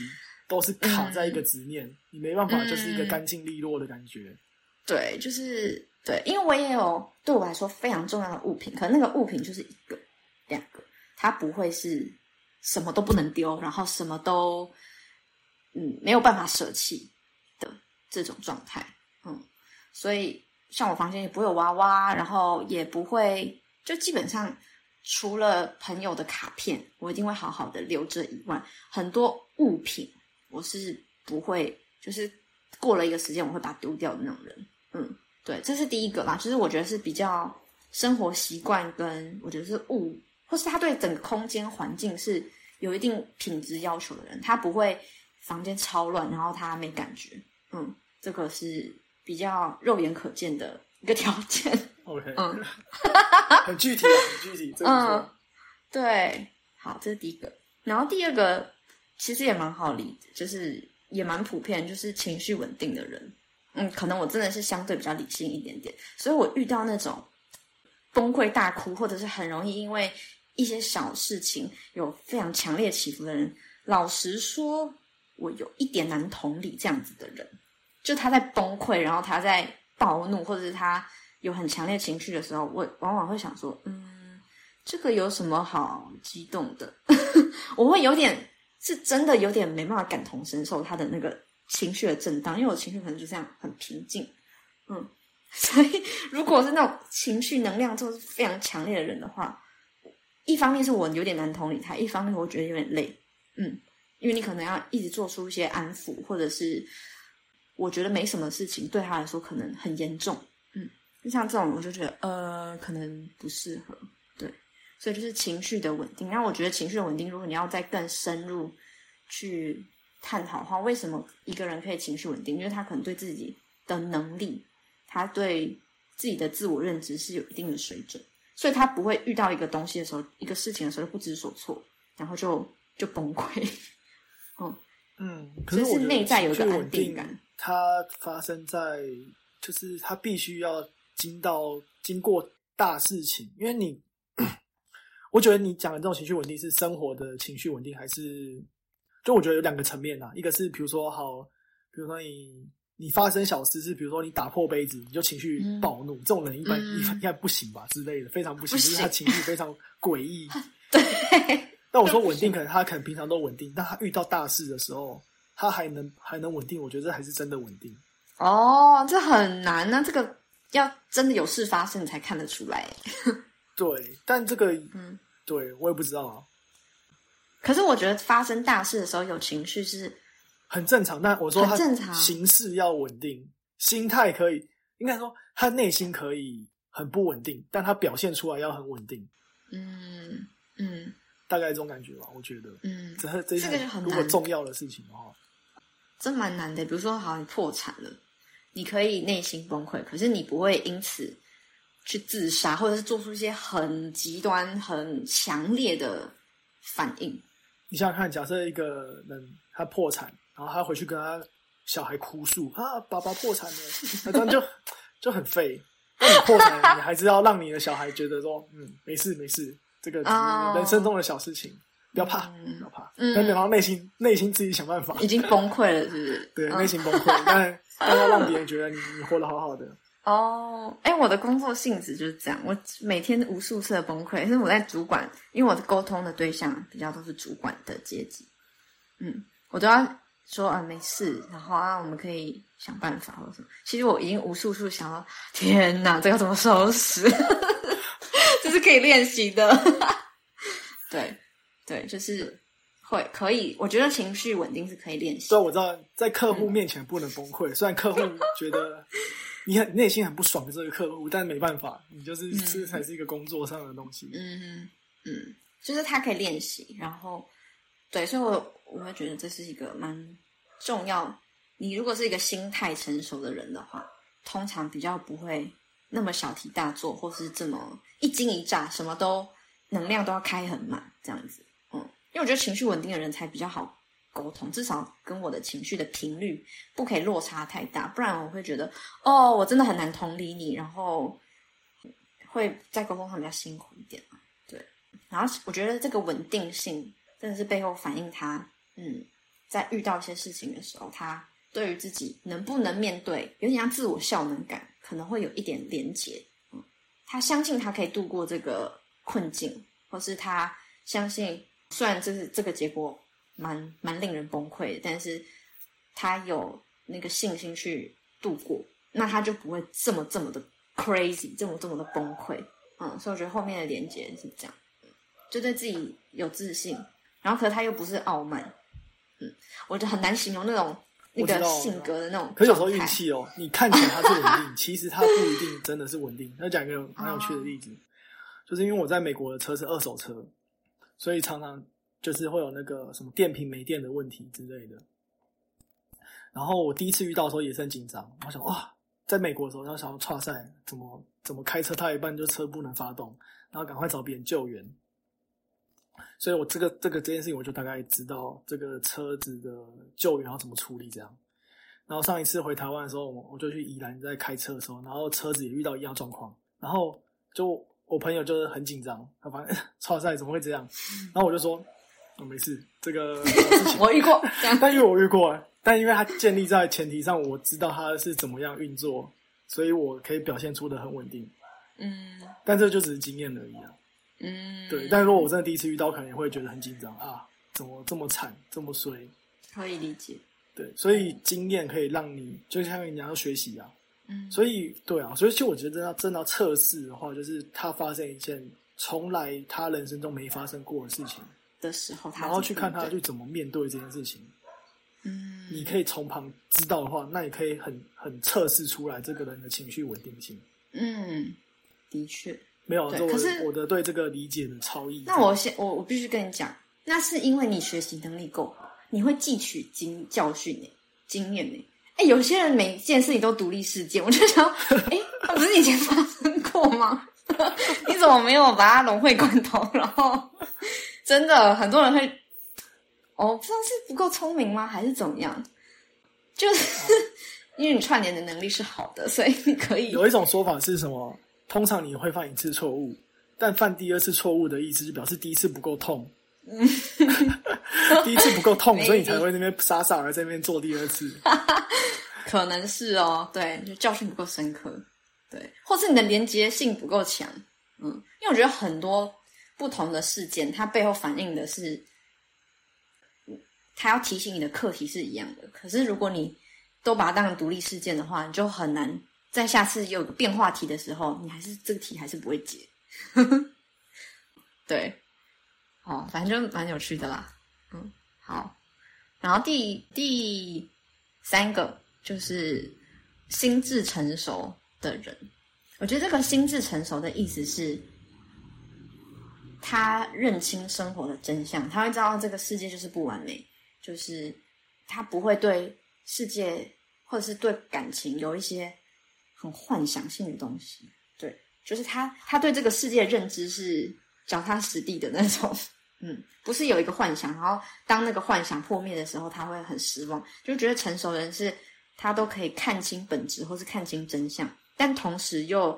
都是卡在一个执念，你没办法就是一个干净利落的感觉。对，就是对，因为我也有对我来说非常重要的物品，可能那个物品就是一个、两个，它不会是什么都不能丢，然后什么都嗯没有办法舍弃的这种状态。嗯，所以像我房间也不会有娃娃，然后也不会，就基本上除了朋友的卡片，我一定会好好的留着以外，很多物品我是不会，就是过了一个时间我会把它丢掉的那种人。嗯，对，这是第一个啦，就是我觉得是比较生活习惯跟我觉得是物，或是他对整个空间环境是有一定品质要求的人，他不会房间超乱，然后他没感觉。嗯，这个是比较肉眼可见的一个条件。OK，嗯 很具体啊，很具体，这个嗯，对，好，这是第一个。然后第二个其实也蛮好理，就是也蛮普遍，就是情绪稳定的人。嗯，可能我真的是相对比较理性一点点，所以我遇到那种崩溃大哭，或者是很容易因为一些小事情有非常强烈起伏的人，老实说，我有一点难同理这样子的人。就他在崩溃，然后他在暴怒，或者是他有很强烈情绪的时候，我往往会想说，嗯，这个有什么好激动的？我会有点是真的有点没办法感同身受他的那个情绪的震荡，因为我情绪可能就这样很平静，嗯，所以如果是那种情绪能量就是非常强烈的人的话，一方面是我有点难同理他，一方面我觉得有点累，嗯，因为你可能要一直做出一些安抚，或者是我觉得没什么事情对他来说可能很严重，嗯，就像这种我就觉得呃可能不适合，所以就是情绪的稳定。那我觉得情绪的稳定，如果你要再更深入去探讨的话，为什么一个人可以情绪稳定？因为他可能对自己的能力，他对自己的自我认知是有一定的水准，所以他不会遇到一个东西的时候，一个事情的时候就不知所措，然后就就崩溃。嗯嗯，可是内在有一个稳定安定感，它发生在就是他必须要经到经过大事情，因为你，我觉得你讲的这种情绪稳定是生活的情绪稳定，还是就我觉得有两个层面啊，一个是比如说好，比如说你你发生小事是比如说你打破杯子，你就情绪嗯暴怒，这种人一般、应该不行吧之类的，非常不行，不就是他情绪非常诡异。对，那我说 稳定，可能他可能平常都稳定，但他遇到大事的时候，他还能还能稳定，我觉得这还是真的稳定。哦，这很难呢、这个要真的有事发生，你才看得出来。对，但这个，嗯，对我也不知道啊，可是我觉得发生大事的时候有情绪是很正常。但我说他很正常形势要稳定，心态可以，应该说他内心可以很不稳定，但他表现出来要很稳定，嗯嗯大概这种感觉吧。我觉得，嗯，这这这个就很如果重要的事情的话，这蛮难的。比如说，好，你破产了，你可以内心崩溃，可是你不会因此去自杀，或者是做出一些很极端、很强烈的反应。你想想看，假设一个人他破产，然后他回去跟他小孩哭诉啊，爸爸破产了，那这样就就很废。那你破产了，你还是要让你的小孩觉得说，嗯，没事没事，这个人生中的小事情，不要怕，嗯不要怕。嗯但然后内心内心自己想办法，已经崩溃了，是不是？对，嗯内心崩溃，但但要让别人觉得你你活得好好的。哦，哎，我的工作性质就是这样，我每天无数次的崩溃，但是我在主管，因为我的沟通的对象比较都是主管的阶级，嗯，我都要说啊没事，然后啊我们可以想办法或者什么。其实我已经无数次想到，天哪，这个怎么收拾？这是可以练习的。对对，就是会可以，我觉得情绪稳定是可以练习虽。然我知道在客嗯户面前不能崩溃，虽然客户觉得你很内心很不爽这个客户，但没办法，你就是嗯这才是一个工作上的东西。嗯嗯，就是他可以练习，然后对，所以我我会觉得这是一个蛮重要。你如果是一个心态成熟的人的话，通常比较不会那么小题大做，或是这么一惊一乍，什么都能量都要开很满这样子。嗯，因为我觉得情绪稳定的人才比较好沟通，至少跟我的情绪的频率不可以落差太大，不然我会觉得哦，我真的很难同理你，然后会在沟通上比较辛苦一点。对，然后我觉得这个稳定性，真的是背后反映他，嗯，在遇到一些事情的时候，他对于自己能不能面对，有点像自我效能感，可能会有一点连结。嗯，他相信他可以度过这个困境，或是他相信，虽然这是这个结果蛮蛮令人崩溃的，但是他有那个信心去度过，那他就不会这么这么的 crazy，这么这么的崩溃。嗯，所以我觉得后面的连接是这样，就对自己有自信，然后可是他又不是傲慢，嗯，我就很难形容那种那个性格的那种。可是有时候运，气哦，你看起来他是稳定，其实他不一定真的是稳定。那讲一个蛮有趣的例子，就是因为我在美国的车是二手车，所以常常就是会有那个什么电瓶没电的问题之类的。然后我第一次遇到的时候也是很紧张，我想哇，在美国的时候，然后想要岔赛，怎么怎么开车到一半就车不能发动，然后赶快找别人救援。所以我这个这个这件事情，我就大概知道这个车子的救援要怎么处理这样。然后上一次回台湾的时候，我我就去宜兰在开车的时候，然后车子也遇到一样状况，然后就我朋友就是很紧张，他发现 超赛怎么会这样？然后我就说，我、没事，这个 我遇过。但因为我遇过，但因为它建立在前提上，我知道它是怎么样运作，所以我可以表现出的很稳定。嗯但这就只是经验而已啊。嗯，对，但如果我真的第一次遇到，可能也会觉得很紧张啊，怎么这么惨，这么衰？可以理解。对，所以经验可以让你，就像你要学习啊。嗯，所以对啊，所以其实我觉得真的要真的要测试的话，就是他发生一件从来他人生中没发生过的事情，的时候他然后去看他去怎么面对这件事情。嗯，你可以从旁知道的话，那你可以很很测试出来这个人的情绪稳定性。嗯，的确。没有，可是我的对这个理解的超意。那我先，我我必须跟你讲，那是因为你学习能力够好，你会汲取经教训呢，经验呢。哎，有些人每件事情都独立事件，我就想，哎，不是以前发生过吗？你怎么没有把它融会贯通？然后，真的很多人会，哦，不知道是不够聪明吗，还是怎么样？就是 因为你串联的能力是好的，所以你可以有一种说法是什么？通常你会犯一次错误，但犯第二次错误的意思就表示第一次不够痛。第一次不够痛，所以你才会那边傻傻的在那边做第二次。可能是哦，对，就教训不够深刻，对，或是你的连接性不够强，嗯，因为我觉得很多不同的事件，它背后反映的是，嗯它要提醒你的课题是一样的。可是如果你都把它当成独立事件的话，你就很难在下次有变化题的时候，你还是这个题还是不会解。对，哦，反正就蛮有趣的啦，嗯，好。然后第第三个就是心智成熟的人，我觉得这个心智成熟的意思是，他认清生活的真相，他会知道这个世界就是不完美，就是他不会对世界或者是对感情有一些很幻想性的东西。对，就是他他对这个世界的认知是脚踏实地的那种。嗯，不是有一个幻想，然后当那个幻想破灭的时候，他会很失望，就觉得成熟人是他都可以看清本质或是看清真相，但同时又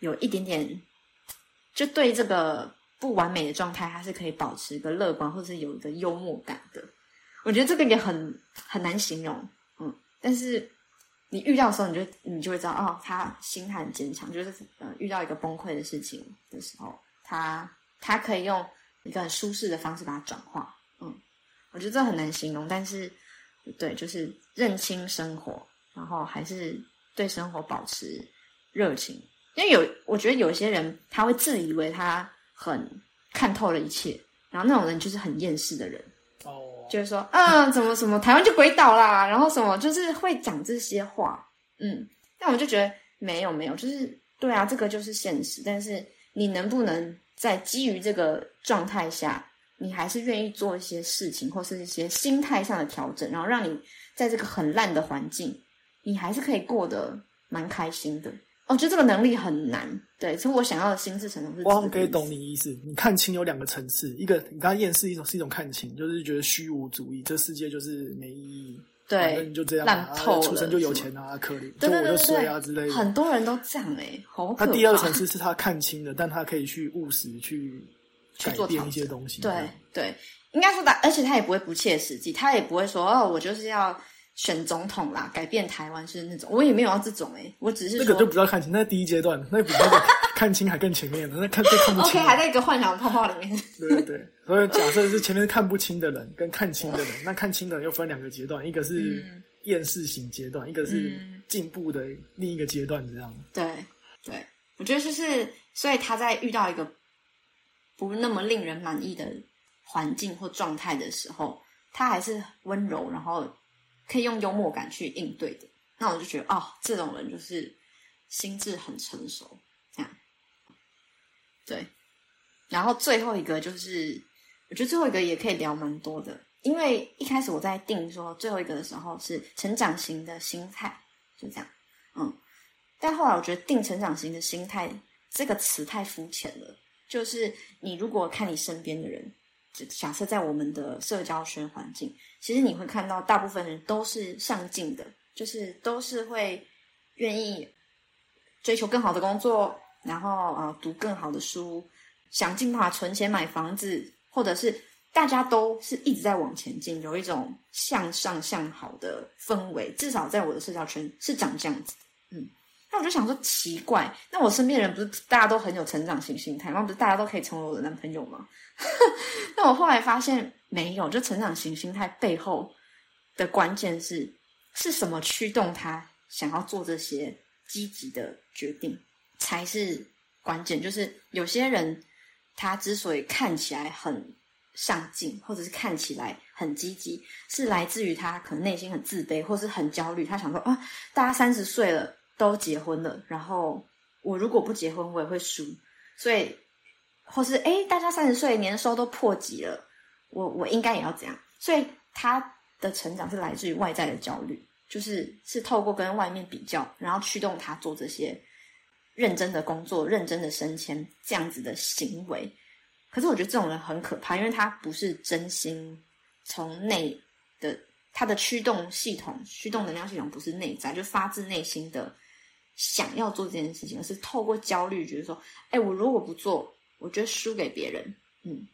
有一点点，就对这个不完美的状态，他是可以保持一个乐观或是有一个幽默感的。我觉得这个也很很难形容，嗯，但是你遇到的时候，你就你就会知道，哦，他心态很坚强，就是呃遇到一个崩溃的事情的时候，他他可以用。一个很舒适的方式把它转化，嗯，我觉得这很难形容，但是对，就是认清生活，然后还是对生活保持热情。因为有，我觉得有些人他会自以为他很看透了一切，然后那种人就是很厌世的人，哦，就是说，嗯，怎么什么台湾就鬼岛啦，然后什么就是会讲这些话，嗯，但我就觉得没有没有，就是对啊，这个就是现实，但是你能不能？在基于这个状态下，你还是愿意做一些事情，或是一些心态上的调整，然后让你在这个很烂的环境，你还是可以过得蛮开心的。我觉得这个能力很难，对，所以我想要的心智成熟是。我可以懂你意思。你看清有两个层次，一个你刚刚厌世一种是一种看清，就是觉得虚无主义，这世界就是没意义，反对正，就这样、啊，烂透了出生就有钱啊，可怜，就我就对对对对衰啊之类的。很多人都这样哎、好可怕。他第二层次是他看清了，但他可以去务实去去改变做。一些东西。对对，应该说他，而且他也不会不切实际，他也不会说哦，我就是要选总统啦，改变台湾是那种，我也没有要这种哎、我只是说那个就不要看清，那是第一阶段，那比那个看清还更前面的，那看最看不 OK，清。还在一个幻想泡泡里面。对对对，所以假设是前面看不清的人跟看清的人，那看清的人又分两个阶段，一个是嗯厌世型阶段，一个是嗯进步的另一个阶段，这样。对对，我觉得就是，所以他在遇到一个不那么令人满意的环境或状态的时候，他还是温柔，然后可以用幽默感去应对的。那我就觉得，哦，这种人就是心智很成熟，这样。对，然后最后一个就是，我觉得最后一个也可以聊蛮多的，因为一开始我在定说最后一个的时候是成长型的心态，就这样，嗯。但后来我觉得“定成长型的心态”这个词太肤浅了。就是你如果看你身边的人，假设在我们的社交圈环境，其实你会看到大部分人都是上进的，就是都是会愿意追求更好的工作，然后呃读更好的书，想尽办法存钱买房子，或者是大家都是一直在往前进，有一种向上向好的氛围。至少在我的社交圈是长这样子。嗯，那我就想说奇怪，那我身边人不是大家都很有成长型心态吗？不是大家都可以成为我的男朋友吗？那我后来发现没有，就成长型心态背后的关键是是什么驱动他想要做这些积极的决定，才是关键。就是有些人他之所以看起来很上进，或者是看起来很积极，是来自于他可能内心很自卑，或是很焦虑。他想说啊，大家三十岁了都结婚了，然后我如果不结婚，我也会输，所以或是诶，大家三十岁年收都破几了，我我应该也要怎样。所以他的成长是来自于外在的焦虑，就是是透过跟外面比较，然后驱动他做这些认真的工作、认真的升迁这样子的行为。可是我觉得这种人很可怕，因为他不是真心从内的，他的驱动系统、驱动能量系统不是内在，就发自内心的想要做这件事情，而是透过焦虑，觉得说，哎，我如果不做，我觉得输给别人，嗯。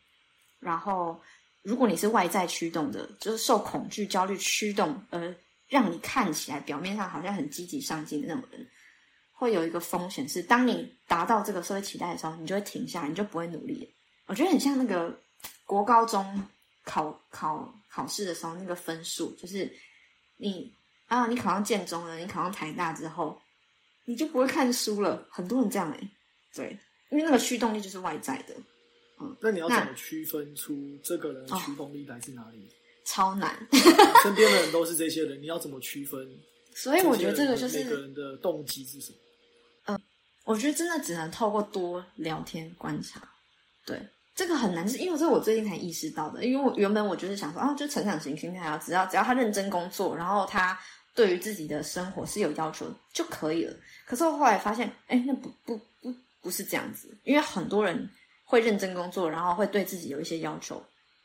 然后，如果你是外在驱动的，就是受恐惧、焦虑驱动，而让你看起来表面上好像很积极上进的那种人，会有一个风险是，当你达到这个社会期待的时候，你就会停下来，你就不会努力。我觉得很像那个国高中考考考试的时候那个分数，就是你啊，你考上建中了，你考上台大之后，你就不会看书了。很多人这样哎、对，因为那个驱动力就是外在的，那你要怎那么区分出这个人的驱动力来自哪里？超难。身边的人都是这些人，你要怎么区分？所以我觉得这个就是每个，人的动机是什么？我觉得真的只能透过多聊天观察。对，这个很难，是因为这是我最近才意识到的。因为我原本我就是想说啊，就成长型心态啊，只要只要他认真工作，然后他对于自己的生活是有要求就可以了。可是我后来发现，哎，那不不不不是这样子，因为很多人会认真工作，然后会对自己有一些要求，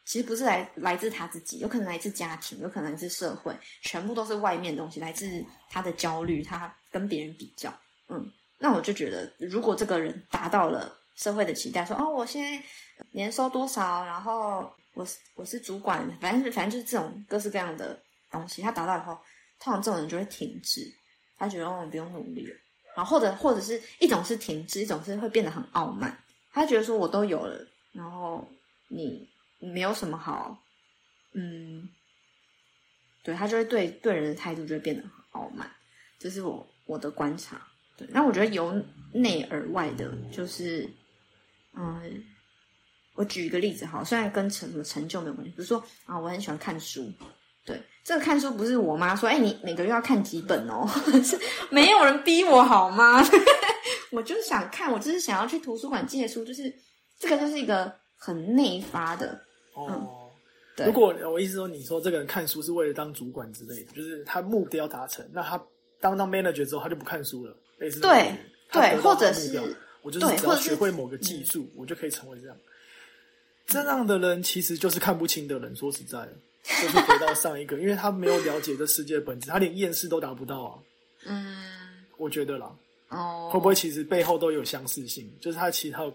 其实不是来来自他自己，有可能来自家庭，有可能来自社会，全部都是外面的东西，来自他的焦虑，他跟别人比较，嗯。那我就觉得，如果这个人达到了社会的期待，说哦，我现在年收多少，然后我是我是主管，反正反正就是这种各式各样的东西，他达到以后，通常这种人就会停滞，他觉得哦，我不用努力了，然后或者或者是一种是停滞，一种是会变得很傲慢，他觉得说我都有了，然后你你没有什么好，嗯，对他就会对对人的态度就会变得很傲慢，这是我我的观察。对，那我觉得由内而外的，就是，嗯，我举一个例子哈，虽然跟成什么成就没有关系，比如说啊，我很喜欢看书，对，这个看书不是我妈说，哎，你每个月要看几本哦，是 没有人逼我好吗？我就是想看，我就是想要去图书馆借书，就是这个就是一个很内发的，哦，对。如果我意思说，你说这个人看书是为了当主管之类的，就是他目标达成，那他当到 manager 之后，他就不看书了，类似对对或者是我就是只要学会某个技术，我就可以成为这样。这样的人其实就是看不清的人，说实在的，就是回到上一个，因为他没有了解这世界的本质，他连厌世都达不到啊。嗯，我觉得啦，哦，会不会其实背后都有相似性？就是他其他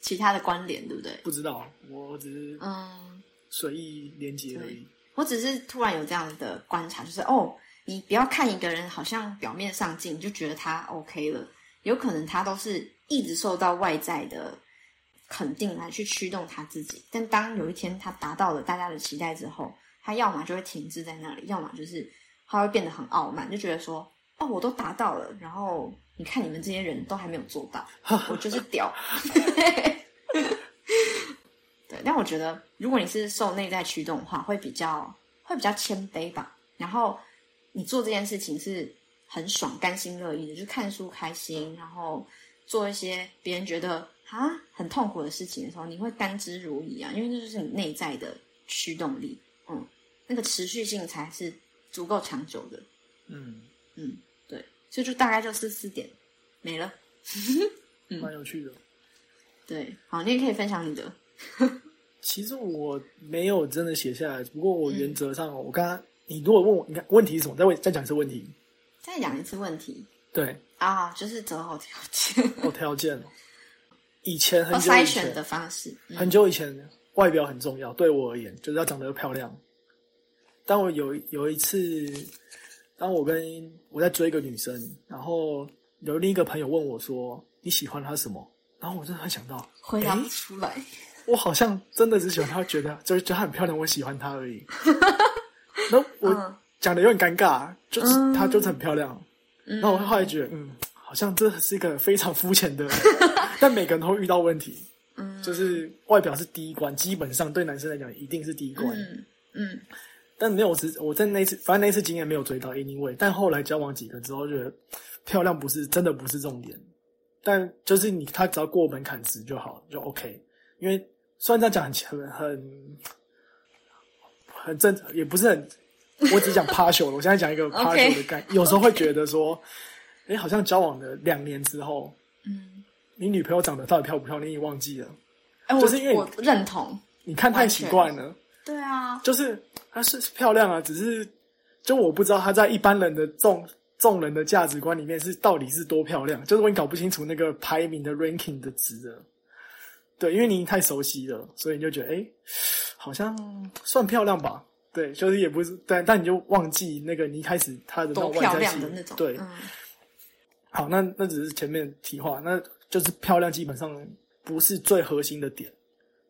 其他的关联，对不对？不知道，我只是嗯，随意连接而已。我只是突然有这样的观察，就是哦，你不要看一个人好像表面上进，你就觉得他 OK 了，有可能他都是一直受到外在的肯定来去驱动他自己。但当有一天他达到了大家的期待之后，他要么就会停滞在那里，要么就是他会变得很傲慢，就觉得说哦，我都达到了，然后你看你们这些人都还没有做到，我就是屌。对，但我觉得，如果你是受内在驱动的话，会比较会比较谦卑吧。然后你做这件事情是很爽、甘心乐意的，就看书开心，然后做一些别人觉得啊很痛苦的事情的时候，你会甘之如饴啊，因为那就是你内在的驱动力，嗯，那个持续性才是足够长久的。嗯嗯，对，所以就大概就是四点没了，嗯蛮有趣的。对，好，你也可以分享你的。其实我没有真的写下来，不过我嗯原则上，我刚刚你如果问我，你看问题是什么？再问再讲一次问题。再讲一次问题对，啊，就是择偶条件。哦，条件哦。以前很哦，久以前，筛选的方式，嗯很久以前，外表很重要，对我而言，就是要长得漂亮。当我有有一次，当我跟我在追一个女生，然后有另一个朋友问我说：“你喜欢她什么？”然后我真的很想到，回答不出来。我好像真的只喜欢她，觉得就是觉得她很漂亮，我喜欢她而已。然后我嗯讲的有点尴尬，就是嗯她就是很漂亮。嗯，然后我后来觉得，嗯，好像这是一个非常肤浅的，但每个人都会遇到问题，嗯就是外表是第一关，基本上对男生来讲一定是第一关。嗯嗯但没有只我在那次，反正那次经验没有追到 anyway，但后来交往几个之后，觉得漂亮不是真的不是重点，但就是你他只要过门槛值就好，就 OK。因为虽然这样讲很很很正，也不是很，我只讲 partial 了。我现在讲一个 partial 的概 念有时候会觉得说，哎、好像交往了两年之后，嗯，你女朋友长得到底漂不漂亮，你也忘记了。哎，我就是因为我认同。你看太奇怪了。对啊，就是她是漂亮啊，只是就我不知道她在一般人的众众人的价值观里面是到底是多漂亮，就是我搞不清楚那个排名的 ranking 的值的。对，因为你太熟悉了，所以你就觉得哎、好像算漂亮吧。对，就是也不是，但但你就忘记那个你一开始她的那种外在的那种。对，嗯好，那那只是前面提话，那就是漂亮基本上不是最核心的点。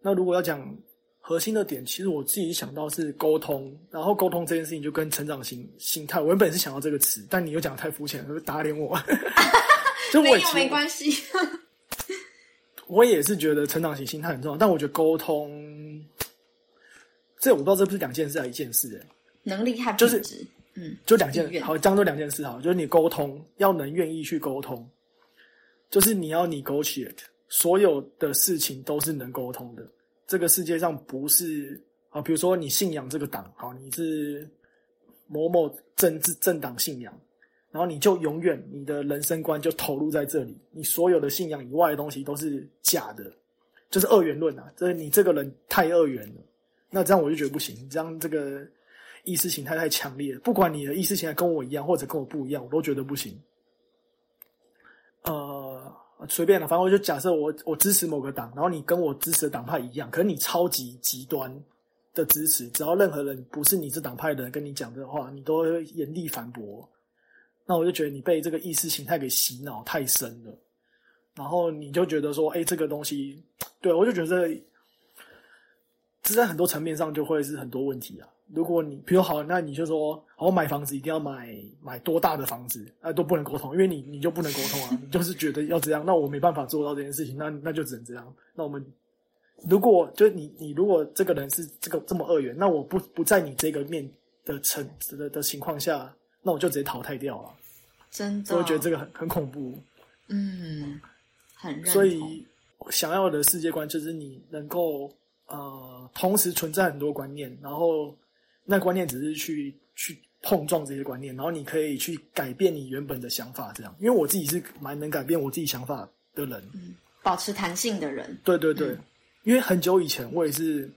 那如果要讲核心的点，其实我自己想到是沟通，然后沟通这件事情就跟成长型心态，我原本是想到这个词，但你又讲得太肤浅了，就打脸我。就我其实没关系。我也是觉得成长型心态很重要，但我觉得沟通，这我不知道这不是两件事还是一件事、欸，能力和就是品质。嗯就两件好，这样就两件事好，就是你沟通要能愿意去沟通，就是你要 negotiate，所有的事情都是能沟通的。这个世界上不是啊，比如说你信仰这个党，好，你是某某政治政党信仰，然后你就永远你的人生观就投入在这里，你所有的信仰以外的东西都是假的，就是二元论啊，就是你这个人太二元了。那这样我就觉得不行，你这样这个意识形态太强烈了，不管你的意识形态跟我一样或者跟我不一样，我都觉得不行。呃，随便了，反正我就假设我我支持某个党，然后你跟我支持的党派一样，可是你超级极端的支持，只要任何人不是你这党派的人跟你讲的话，你都会严厉反驳。那我就觉得你被这个意识形态给洗脑太深了，然后你就觉得说，哎、这个东西，对我就觉得这在很多层面上就会是很多问题啊。如果你比如好，那你就说，好，我买房子一定要买买多大的房子，啊，都不能沟通，因为你你就不能沟通啊，你就是觉得要这样，那我没办法做到这件事情，那那就只能这样。那我们如果就你你如果这个人是这个这么二元，那我不不在你这个面的层的的情况下，那我就直接淘汰掉了。真的，我觉得这个很很恐怖。嗯，很。所以想要的世界观就是你能够呃同时存在很多观念，然后那观念只是去去碰撞这些观念，然后你可以去改变你原本的想法，这样。因为我自己是蛮能改变我自己想法的人，嗯，保持弹性的人，对对对，嗯因为很久以前我也是，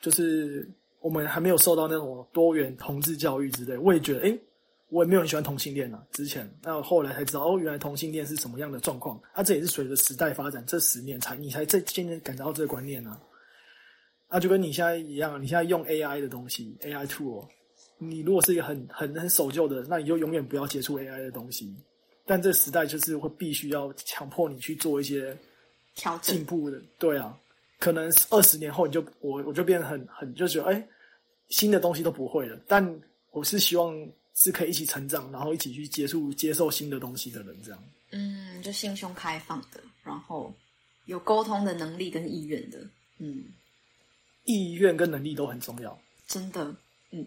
就是我们还没有受到那种多元同志教育之类，我也觉得，诶，我也没有很喜欢同性恋啊。之前，那我后来才知道，哦，原来同性恋是什么样的状况。啊，这也是随着时代发展，这十年才你才这渐渐感到这个观念啊。啊，就跟你现在一样，你现在用 AI 的东西，AI tool，你如果是一个很很很守旧的，那你就永远不要接触 AI 的东西。但这时代就是会必须要强迫你去做一些调整进步的，对啊，可能二十年后你就我我就变得很很就觉得哎，新的东西都不会了。但我是希望是可以一起成长，然后一起去接触接受新的东西的人，这样。嗯，就心胸开放的，然后有沟通的能力跟意愿的，嗯，意愿跟能力都很重要。真的，嗯，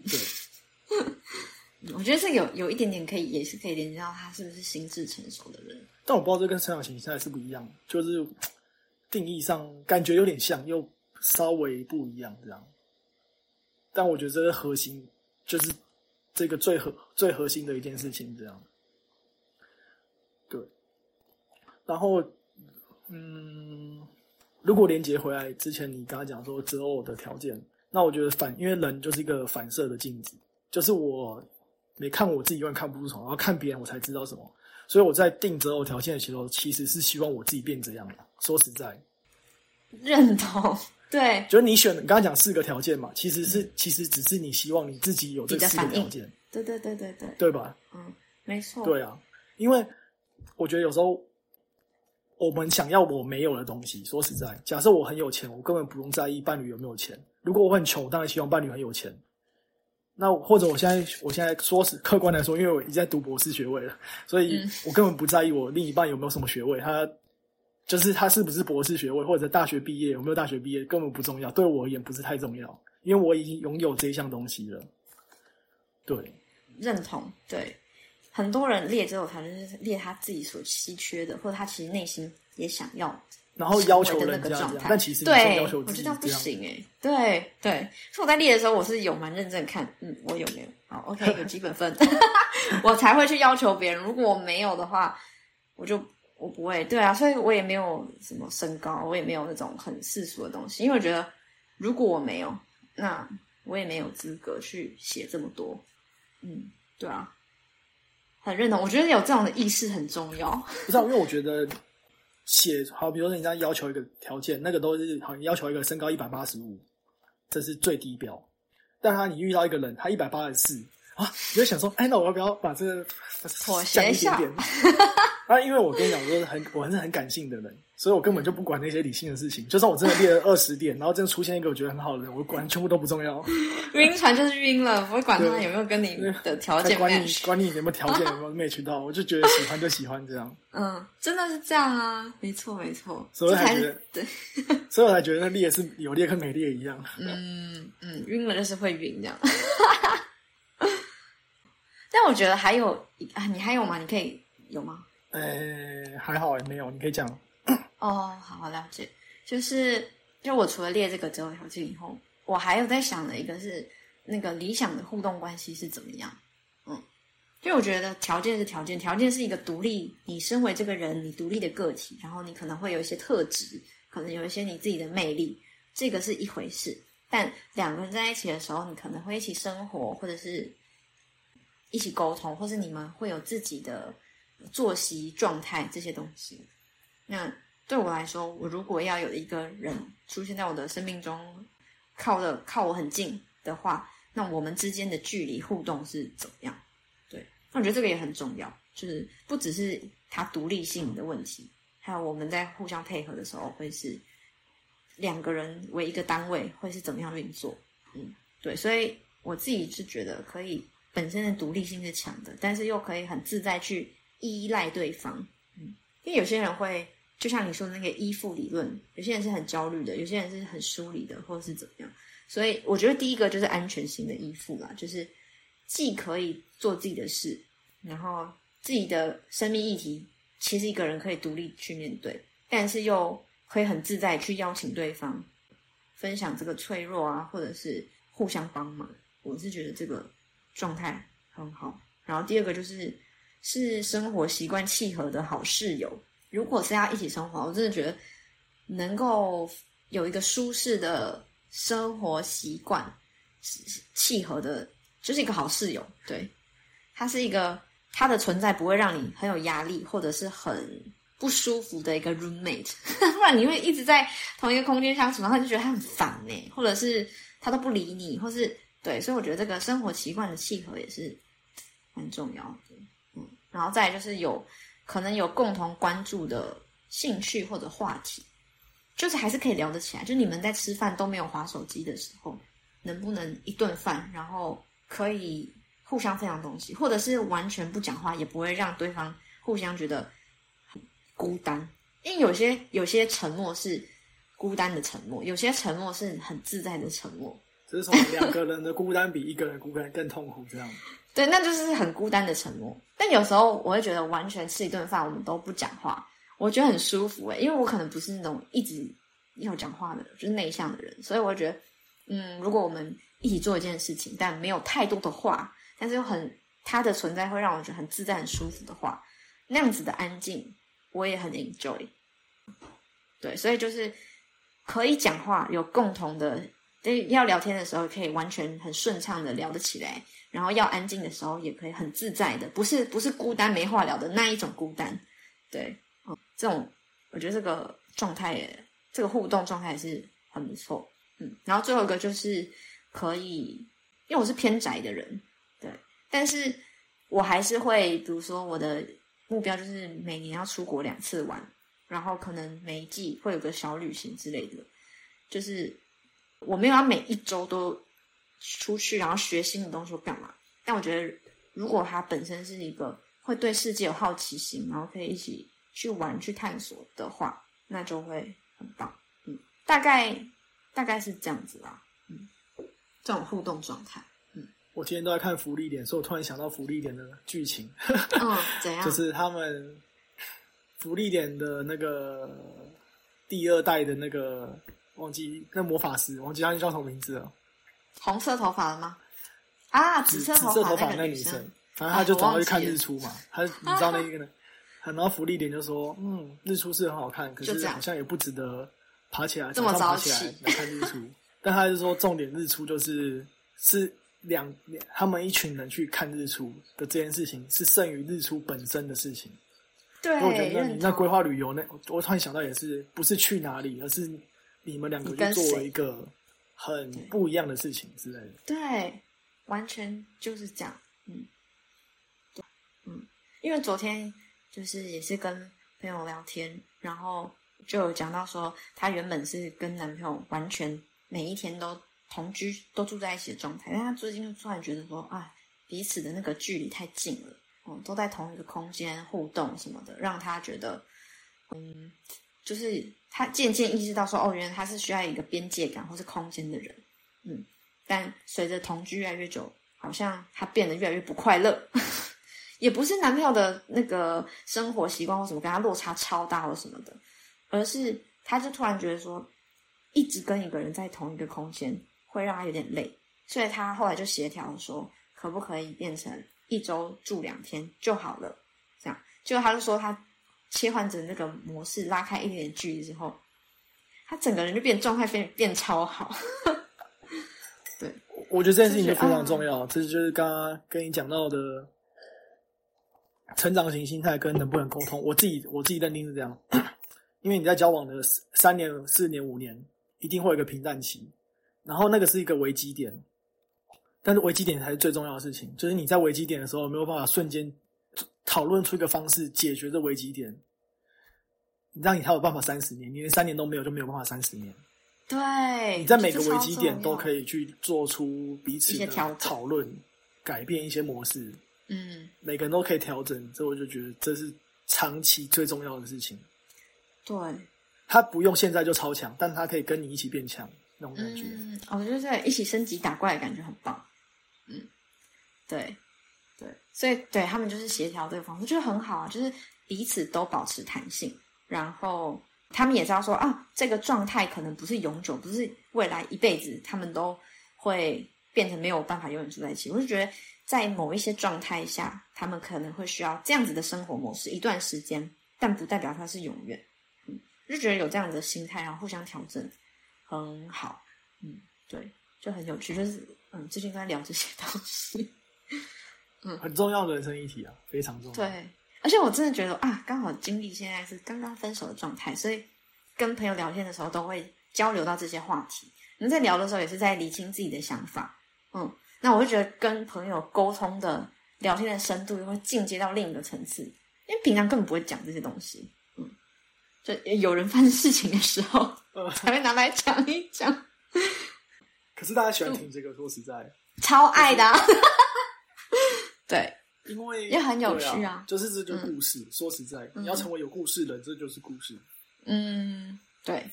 对，我觉得这有有一点点可以，也是可以连接到他是不是心智成熟的人。但我不知道这跟成长型现在是不一样，就是定义上感觉有点像，又稍微不一样这样。但我觉得这个核心就是这个最核最核心的一件事情这样。对，然后嗯，如果连接回来之前，你刚才讲说择偶的条件，那我觉得反，因为人就是一个反射的镜子，就是我没看我自己永远看不出什么，然后看别人我才知道什么。所以我在定择偶条件的时候，其实是希望我自己变这样的。说实在，认同，对，就是你选，你刚刚讲四个条件嘛，其实是、其实只是你希望你自己有这四个条件，对对对对对，对吧？嗯，没错，对啊，因为我觉得有时候我们想要我没有的东西，说实在，假设我很有钱，我根本不用在意伴侣有没有钱。如果我很穷，当然希望伴侣很有钱。那或者我现在，我现在说是客观来说，因为我已经在读博士学位了，所以嗯我根本不在意我另一半有没有什么学位，他就是他是不是博士学位或者大学毕业有没有大学毕业根本不重要，对我而言不是太重要，因为我已经拥有这一项东西了。对，认同，对，很多人列这种条件就是列他自己所稀缺的，或者他其实内心也想要然后要求的那个状态，，但其实对，我觉得不。行哎，对对，所以我在列的时候，我是有蛮认真看，嗯，我有没有？好，OK，有基本分，我才会去要求别人。如果我没有的话，我就我不会，对啊，所以我也没有什么身高，我也没有那种很世俗的东西，因为我觉得如果我没有，那我也没有资格去写这么多。嗯，对啊，很认同，我觉得有这样的意识很重要。不是、啊，因为我觉得写好，比如说人家要求一个条件，那个都是好，你要求一个身高一百八十五，这是最低标。但他你遇到一个人，他一百八十四啊，你就想说，哎，那我要不要把这个妥协一点点？啊，因为我跟你讲，我是很我是很感性的人，所以我根本就不管那些理性的事情。就算我真的列了二十点，然后真的出现一个我觉得很好的人，我管全部都不重要。晕船就是晕了，不会管他有没有跟你的条件才管你。管你有没有条件有没有 match 到，我就觉得喜欢就喜欢这样，嗯，真的是这样啊，没错没错，所以我才觉得对，所以我才觉得那列是有列跟没列一样。嗯嗯，晕了就是会晕这样。但我觉得还有啊，你还有吗？你可以有吗？呃，还好哎，没有，你可以讲。哦，好好了解。就是，就我除了列这个择偶条件以后，我还有在想的一个是那个理想的互动关系是怎么样。嗯，因为我觉得条件是条件，条件是一个独立，你身为这个人，你独立的个体，然后你可能会有一些特质，可能有一些你自己的魅力，这个是一回事。但两个人在一起的时候，你可能会一起生活，或者是一起沟通，或是你们会有自己的作息状态这些东西。那对我来说，我如果要有一个人出现在我的生命中，靠的靠我很近的话，那我们之间的距离互动是怎么样？对，那我觉得这个也很重要，就是不只是他独立性的问题，还有我们在互相配合的时候，会是两个人为一个单位会是怎么样运作？嗯，对，所以我自己是觉得可以本身的独立性是强的，但是又可以很自在去依赖对方。嗯，因为有些人会。就像你说的那个依附理论，有些人是很焦虑的，有些人是很疏离的，或是怎么样。所以我觉得第一个就是安全型的依附啦，就是既可以做自己的事，然后自己的生命议题，其实一个人可以独立去面对，但是又可以很自在去邀请对方分享这个脆弱啊，或者是互相帮忙。我是觉得这个状态很好。然后第二个就是是生活习惯契合的好室友。如果是要一起生活，我真的觉得能够有一个舒适的生活习惯，契合的，就是一个好室友。对，他是一个他的存在不会让你很有压力，或者是很不舒服的一个 roommate，不然你会一直在同一个空间相处，然后就觉得他很烦呢，或者是他都不理你，或是对，所以我觉得这个生活习惯的契合也是蛮重要的。嗯，然后再就是有可能有共同关注的兴趣或者话题。就是还是可以聊得起来，就你们在吃饭都没有划手机的时候，能不能一顿饭，然后可以互相分享东西，或者是完全不讲话，也不会让对方互相觉得孤单。因为有些有些沉默是孤单的沉默，有些沉默是很自在的沉默。只是从两个人的孤单比一个人孤单更痛苦，这样。对，那就是很孤单的沉默。但有时候我会觉得，完全吃一顿饭，我们都不讲话。我觉得很舒服诶，因为我可能不是那种一直要讲话的，就是内向的人，所以我觉得，嗯，如果我们一起做一件事情，但没有太多的话，但是又很他的存在会让我觉得很自在、很舒服的话，那样子的安静，我也很 enjoy。对，所以就是可以讲话，有共同的，要聊天的时候可以完全很顺畅的聊得起来，然后要安静的时候也可以很自在的，不是不是孤单没话聊的那一种孤单，对。这种我觉得这个状态，这个互动状态是很不错，嗯。然后最后一个就是可以，因为我是偏宅的人，对，但是我还是会，比如说我的目标就是每年要出国两次玩，然后可能每一季会有个小旅行之类的，就是我没有要每一周都出去，然后学新的东西或干嘛。但我觉得如果他本身是一个会对世界有好奇心，然后可以一起。去玩去探索的话，那就会很棒。嗯，大概大概是这样子啦。嗯，这种互动状态。嗯，我今天都在看福利点，所以我突然想到福利点的剧情。嗯，怎 样？就是他们福利点的那个第二代的那个忘记那魔法师，忘记他叫什么名字了。红色头发的吗？啊，紫色头发那女生。反正她就总要去看日出嘛。他你知道那一个呢？然后福利点就说：“嗯，日出是很好看，可是好像也不值得爬起来，这么早起来来看日出。但他就说，重点日出就是是两他们一群人去看日出的这件事情，是胜于日出本身的事情。对，我觉得你那规划旅游那，我突然想到，也是不是去哪里，而是你们两个就作为一个很不一样的事情之类的。对，完全就是这样。嗯，嗯，因为昨天。”就是也是跟朋友聊天，然后就有讲到说，她原本是跟男朋友完全每一天都同居，都住在一起的状态，但她最近就突然觉得说，啊，彼此的那个距离太近了，哦，都在同一个空间互动什么的，让她觉得，嗯，就是他渐渐意识到说，哦，原来他是需要一个边界感或是空间的人，嗯，但随着同居越来越久，好像他变得越来越不快乐。也不是男朋友的那个生活习惯或什么跟他落差超大或什么的，而是他就突然觉得说，一直跟一个人在同一个空间会让他有点累，所以他后来就协调说，可不可以变成一周住两天就好了？这样，就他就说他切换成那个模式，拉开一点点距离之后，他整个人就变状态变变超好。对，我觉得这件事情就非常重要，这就是刚刚跟你讲到的。成长型心态跟能不能沟通，我自己我自己认定是这样，因为你在交往的三年、四年、五年，一定会有一个平淡期，然后那个是一个危机点，但是危机点才是最重要的事情，就是你在危机点的时候没有办法瞬间讨论出一个方式解决这危机点，让你才有办法三十年，你连三年都没有就没有办法三十年。对，你在每个危机点都可以去做出彼此的讨论，改变一些模式。嗯，每个人都可以调整，这我就觉得这是长期最重要的事情。对，他不用现在就超强，但他可以跟你一起变强，那种感觉。嗯，我觉得在一起升级打怪的感觉很棒。嗯，对，对，所以对他们就是协调这个方式，我觉得很好啊，就是彼此都保持弹性，然后他们也知道说啊，这个状态可能不是永久，不是未来一辈子，他们都会变成没有办法永远住在一起。我就觉得。在某一些状态下，他们可能会需要这样子的生活模式一段时间，但不代表它是永远。嗯，就觉得有这样的心态，然后互相调整，很好。嗯，对，就很有趣。就是嗯，最近在聊这些东西。嗯。很重要的人生议题啊，非常重要。，对，而且我真的觉得啊，刚好经历现在是刚刚分手的状态，所以跟朋友聊天的时候都会交流到这些话题。你们在聊的时候也是在理清自己的想法，嗯，那我会觉得跟朋友沟通的聊天的深度会进阶到另一个层次，因为平常根本不会讲这些东西，嗯，就有人发生事情的时候呃，才会拿来讲一讲，可是大家喜欢听这个，说实在，超爱的、啊，对，因为也很有趣啊啊，就是这就是故事。说实在，嗯你要成为有故事的人，这就是故事。嗯，对，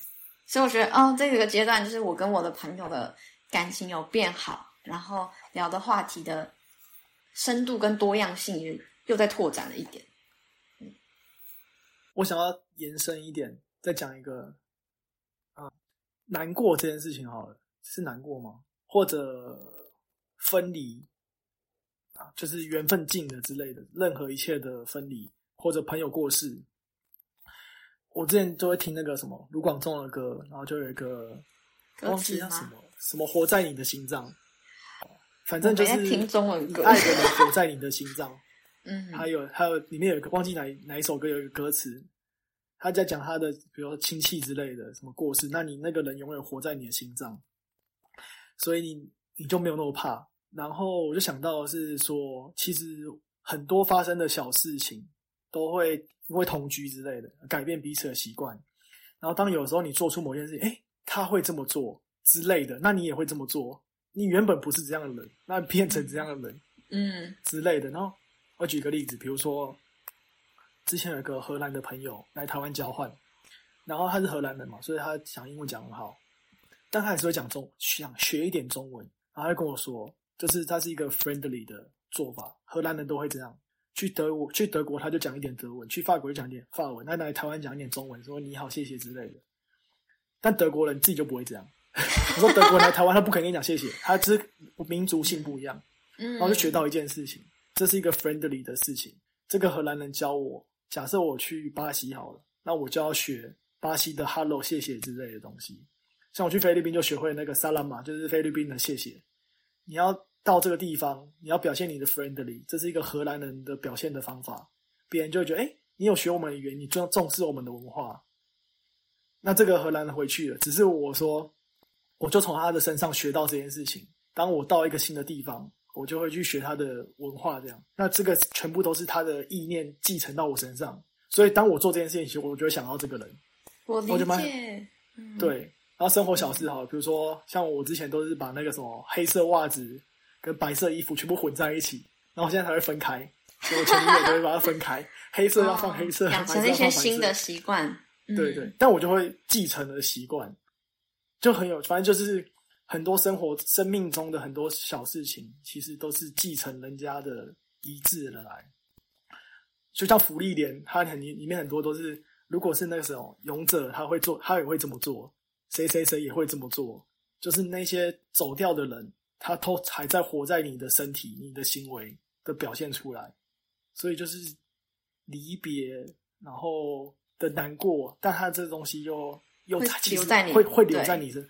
所以我觉得，哦，这个阶段就是我跟我的朋友的感情有变好，然后聊的话题的深度跟多样性也又在拓展了一点。我想要延伸一点，再讲一个啊，难过这件事情好了，是难过吗？或者分离啊，就是缘分尽了之类的，任何一切的分离，或者朋友过世。我之前就会听那个什么卢广仲的歌，然后就有一个忘记？叫什么什么活在你的心脏，反正就是听中文歌你爱的人活在你的心脏。嗯，还有还有里面有一个忘记哪哪一首歌有一个歌词，他在讲他的比如说亲戚之类的什么过世，那你那个人永远活在你的心脏，所以你你就没有那么怕。然后我就想到的是说，其实很多发生的小事情都会因为同居之类的改变彼此的习惯。然后当有时候你做出某件事情，哎，他会这么做之类的，那你也会这么做。你原本不是这样的人，那变成这样的人。嗯之类的。然后我举个例子，比如说之前有一个荷兰的朋友来台湾交换，然后他是荷兰人嘛，所以他讲英文讲很好，但他还是会讲中想学一点中文。然后他就跟我说，就是它是一个 friendly 的做法，荷兰人都会这样。去德国，去德国他就讲一点德文，去法国就讲一点法文，那来台湾讲一点中文，说你好、谢谢之类的。但德国人自己就不会这样。我说德国人来台湾，他不肯跟你讲谢谢，他只是民族性不一样。嗯，然后就学到一件事情，这是一个 friendly 的事情。这个荷兰人教我，假设我去巴西好了，那我就要学巴西的 hello 谢谢之类的东西。像我去菲律宾就学会那个 salam 就是菲律宾的谢谢。你要到这个地方，你要表现你的 friendly，这是一个荷兰人的表现的方法，别人就会觉得，哎，你有学我们的语言，你重重视我们的文化。那这个荷兰人回去了，只是我说，我就从他的身上学到这件事情。当我到一个新的地方，我就会去学他的文化，这样。那这个全部都是他的意念继承到我身上，所以当我做这件事情时，我就会想到这个人。我理解，嗯，对，然后生活小事哈，比如说像我之前都是把那个什么黑色袜子跟白色衣服全部混在一起，然后现在才会分开，所以我前女友都会把它分开，黑色要放黑色，哦养白色成一些要放白色新的习惯。嗯对对，，但我就会继承了习惯，就很有，反正就是很多生活、生命中的很多小事情，其实都是继承人家的遗志而来。就像福利连，它很里面很多都是，如果是那个时候勇者，他会做，他也会这么做，谁谁谁也会这么做，就是那些走掉的人，他都还在活在你的身体、你的行为的表现出来，所以就是离别，然后的难过，但他这东西又又会其实留在你会会留在你身。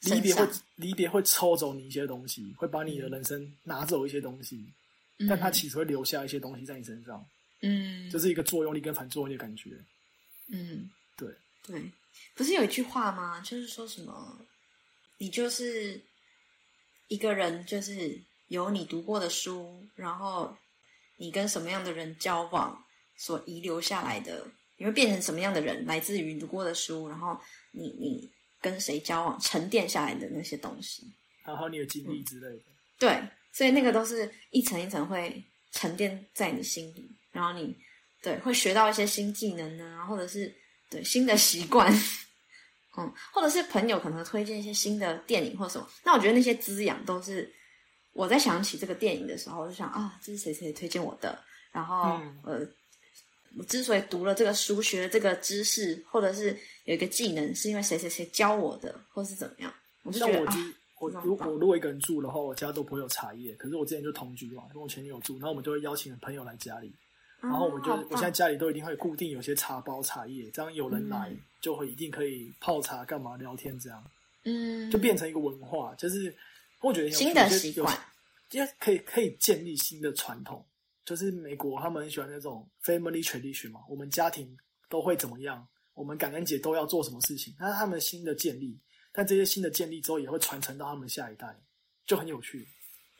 离别会离别会抽走你一些东西，会把你的人生拿走一些东西，但它其实会留下一些东西在你身上，嗯，这是一个作用力跟反作用力的感觉。嗯，对对，不是有一句话吗？就是说什么，你就是一个人，就是有你读过的书，然后你跟什么样的人交往所遗留下来的，你会变成什么样的人，来自于你读过的书，然后你你跟谁交往沉淀下来的那些东西。然后你的经历之类的，对，所以那个都是一层一层会沉淀在你心里，然后你对会学到一些新技能呢，或者是对新的习惯，嗯，或者是朋友可能推荐一些新的电影或什么。那我觉得那些滋养都是我在想起这个电影的时候，我就想啊，这是谁谁推荐我的，然后、嗯呃。我之所以读了这个书，学了这个知识，或者是有一个技能，是因为谁谁谁教我的，或是怎么样，我就觉得我，如果如果一个人住的话，我家都不会有茶叶。可是我之前就同居嘛，跟我前女友住，然后我们就会邀请朋友来家里，然后我们就、我现在家里都一定会固定有些茶包、茶叶，这样有人来、嗯就会一定可以泡茶、干嘛聊天，这样。嗯，就变成一个文化，就是我觉得有新的习惯。因为可以可以建立新的传统，就是美国他们很喜欢那种 family tradition 嘛，我们家庭都会怎么样，我们感恩节都要做什么事情，那是他们新的建立，但这些新的建立之后也会传承到他们下一代，就很有趣。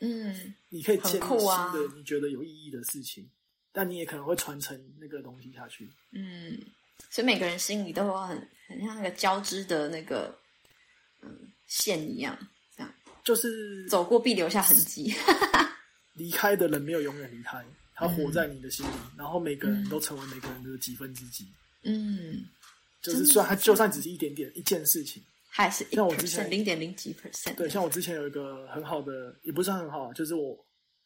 嗯，你可以建立新的你觉得有意义的事情，但你也可能会传承那个东西下去。嗯，所以每个人心里都有很很像那个交织的那个嗯线一样，这样就是走过必留下痕迹。离开的人没有永远离开，他嗯活在你的心里，然后每个人都成为每个人的几分之几。嗯，就是虽然他就算只是一点点一件事情，还是一像我之前零点零几 percent。对，像我之前有一个很好的，也不算很好啊，就是我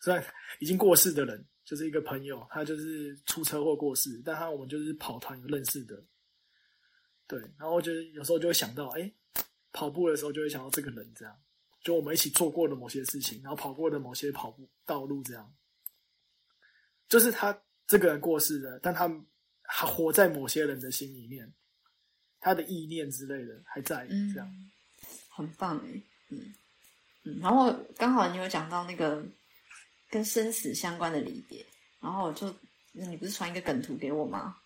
虽然已经过世的人，就是一个朋友，他就是出车祸过世，但他我们就是跑团有认识的，对，然后就是有时候就会想到，哎，跑步的时候就会想到这个人，这样，就我们一起做过的某些事情，然后跑过的某些跑步道路，这样，就是他这个人过世了，但他还活在某些人的心里面，他的意念之类的还在，嗯这样。很棒哎，嗯嗯，然后刚好你有讲到那个跟生死相关的离别，然后我就你不是传一个梗图给我吗？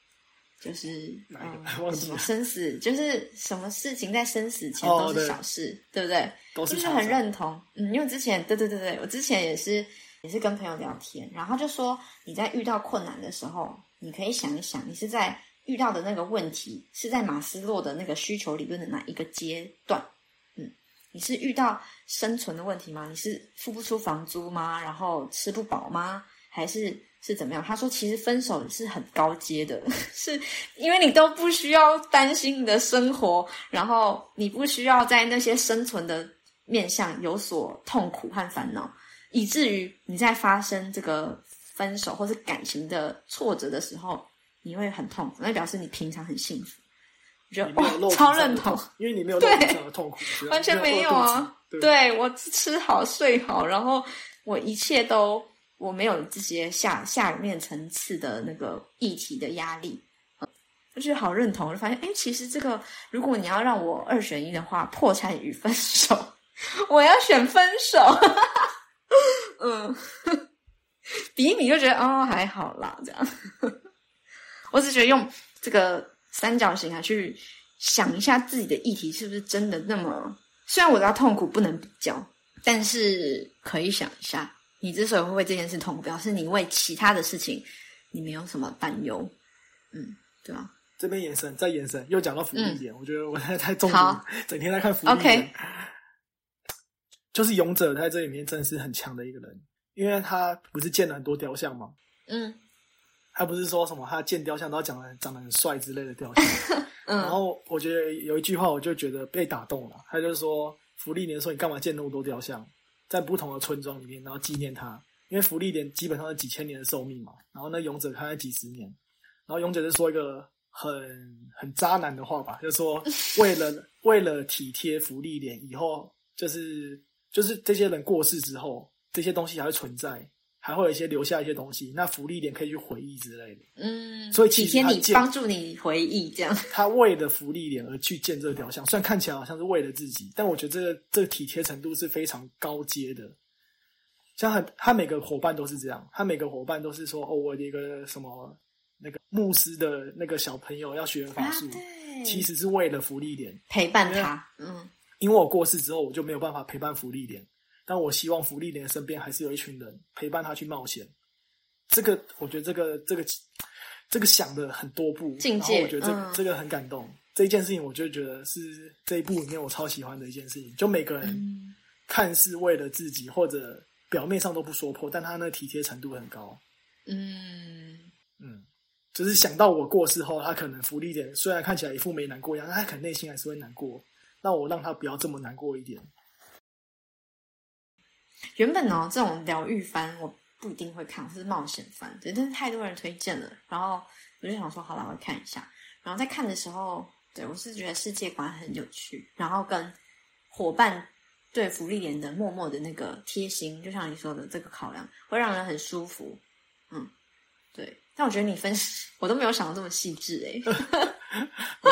就是嗯什么生死，就是什么事情在生死前都是小事，对不对？都是就是很认同，嗯，因为之前对对对对，我之前也是也是跟朋友聊天，然后他就说你在遇到困难的时候，你可以想一想，你是在遇到的那个问题是在马斯洛的那个需求理论的哪一个阶段？你是遇到生存的问题吗？你是付不出房租吗？然后吃不饱吗？还是是怎么样？他说，其实分手是很高阶的，是因为你都不需要担心你的生活，然后你不需要在那些生存的面向有所痛苦和烦恼，以至于你在发生这个分手或是感情的挫折的时候，你会很痛苦，那表示你平常很幸福。哇，超认同因为你没有肉体上的痛苦，完全没有啊。对，我吃好睡好，然后我一切都我没有这些下下面层次的那个议题的压力，嗯我觉得好认同。我就发现，哎，其实这个如果你要让我二选一的话，破产与分手，我要选分手。嗯，比一比就觉得哦还好啦，这样。我只觉得用这个三角形啊去想一下自己的议题是不是真的那么，虽然我知道痛苦不能比较，但是可以想一下，你之所以会为这件事痛苦，表示你为其他的事情你没有什么担忧，嗯，对吧？这边延伸再延伸，又讲到福利点，我觉得我现在太重了，整天在看福利 OK 点。就是勇者在这里面真的是很强的一个人，因为他不是建了很多雕像吗？嗯他不是说什么他建雕像都要长得长得很帅之类的雕像。然嗯后我觉得有一句话，我就觉得被打动了。他就说，福利莲说你干嘛建那么多雕像，在不同的村庄里面，然后纪念他，因为福利莲基本上是几千年的寿命嘛。然后那勇者开了几十年，然后勇者就说一个很很渣男的话吧，就说 为了为了体贴福利莲，以后就是就是这些人过世之后，这些东西还会存在，还会有一些留下一些东西，那福利点可以去回忆之类的。嗯，所以其体贴你，帮助你回忆，这样，他为了福利点而去建这个雕像，虽然看起来好像是为了自己，但我觉得这个这个体贴程度是非常高阶的。像很他每个伙伴都是这样，他每个伙伴都是说哦，我的一个什么那个牧师的那个小朋友要学法术，啊对。其实是为了福利点，陪伴他，嗯。因为我过世之后，我就没有办法陪伴福利脸，但我希望福利莲身边还是有一群人陪伴他去冒险。这个我觉得这个这个这个想的很多步，然后我觉得这、嗯这个很感动。这一件事情，我就觉得是这一部里面我超喜欢的一件事情。就每个人嗯看似为了自己，或者表面上都不说破，但他那体贴程度很高。嗯，嗯，就是想到我过世后，他可能福利点虽然看起来一副没难过样，但他可能内心还是会难过。那我让他不要这么难过一点。原本呢，这种疗愈番我不一定会看，是冒险番，对，但是太多人推荐了，然后我就想说，好了，我看一下。然后在看的时候，对我是觉得世界观很有趣，然后跟伙伴对福利莲的默默的那个贴心，就像你说的，这个考量会让人很舒服。嗯，对。但我觉得你分析，我都没有想到这么细致诶 我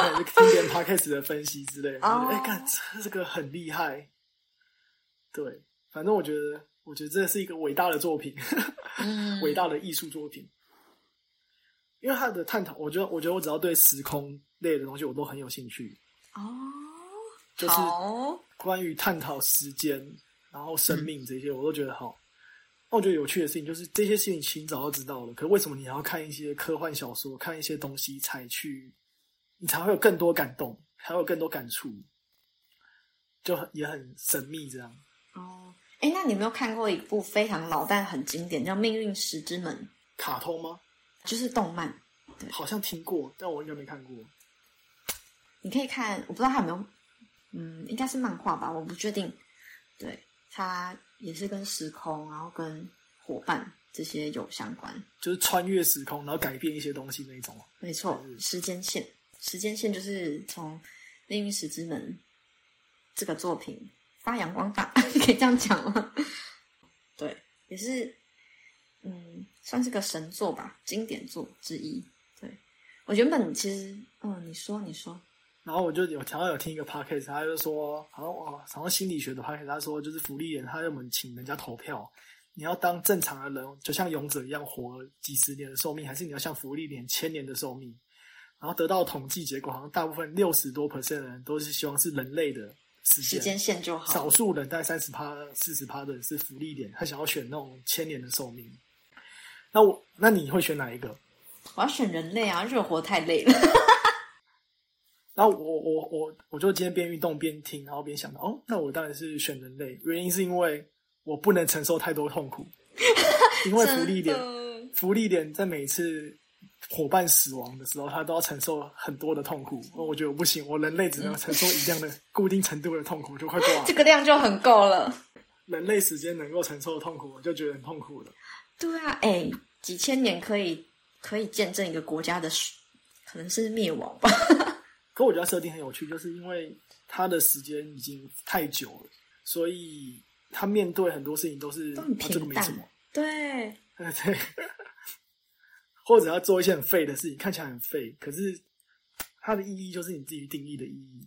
podcast 的分析之类的，哦哎，看这这个很厉害。对，反正我觉得，我我觉得这是一个伟大的作品，嗯伟大的艺术作品。因为他的探讨，我觉得，我觉得我只要对时空类的东西，我都很有兴趣。哦，就是好，关于探讨时间，然后生命这些，我都觉得好。那我觉得有趣的事情就是这些事情其实早就知道了，可为什么你还要看一些科幻小说，看一些东西才去，你才会有更多感动，才会有更多感触，就很也很神秘这样。哦，哎，那你有没有看过一部非常老但很经典，叫《命运石之门》？卡通吗？就是动漫，好像听过，但我应该没看过。你可以看，我不知道它有没有，嗯，应该是漫画吧，我不确定。对，它也是跟时空，然后跟伙伴这些有相关。就是穿越时空，然后改变一些东西那一种。没错，时间线，时间线就是从《命运石之门》这个作品发扬光大，可以这样讲吗？对，也是，嗯，算是个神作吧，经典作之一。对我原本其实，嗯，你说，你说，然后我就有常常有听一个 podcast，他就说，好像哦，好像心理学的 podcast，他说就是福利人，他要我们请人家投票，你要当正常的人，就像勇者一样活几十年的寿命，还是你要像福利连千年的寿命？然后得到统计结果，好像大部分六十多 percent 的人都是希望是人类的时间，线就好。少数人大概三十趴、四十趴的人是福利点，他想要选那种千年的寿命。那我，那你会选哪一个？我要选人类啊，热活太累了。然后我我我我就今天边运动边听，然后边想到，哦，那我当然是选人类，原因是因为我不能承受太多痛苦，因为福利点福利点在每次伙伴死亡的时候，他都要承受很多的痛苦。我觉得我不行，我人类只能承受一样的 固定程度的痛苦，就快挂了这。个量就很够了。人类时间能够承受的痛苦，我就觉得很痛苦了。对啊，哎，几千年可以可以见证一个国家的可能是灭亡吧。可我觉得设定很有趣，就是因为他的时间已经太久了，所以他面对很多事情都是都很啊这个没什么，对 对，或者要做一些很废的事情，看起来很废，可是它的意义就是你自己定义的意义。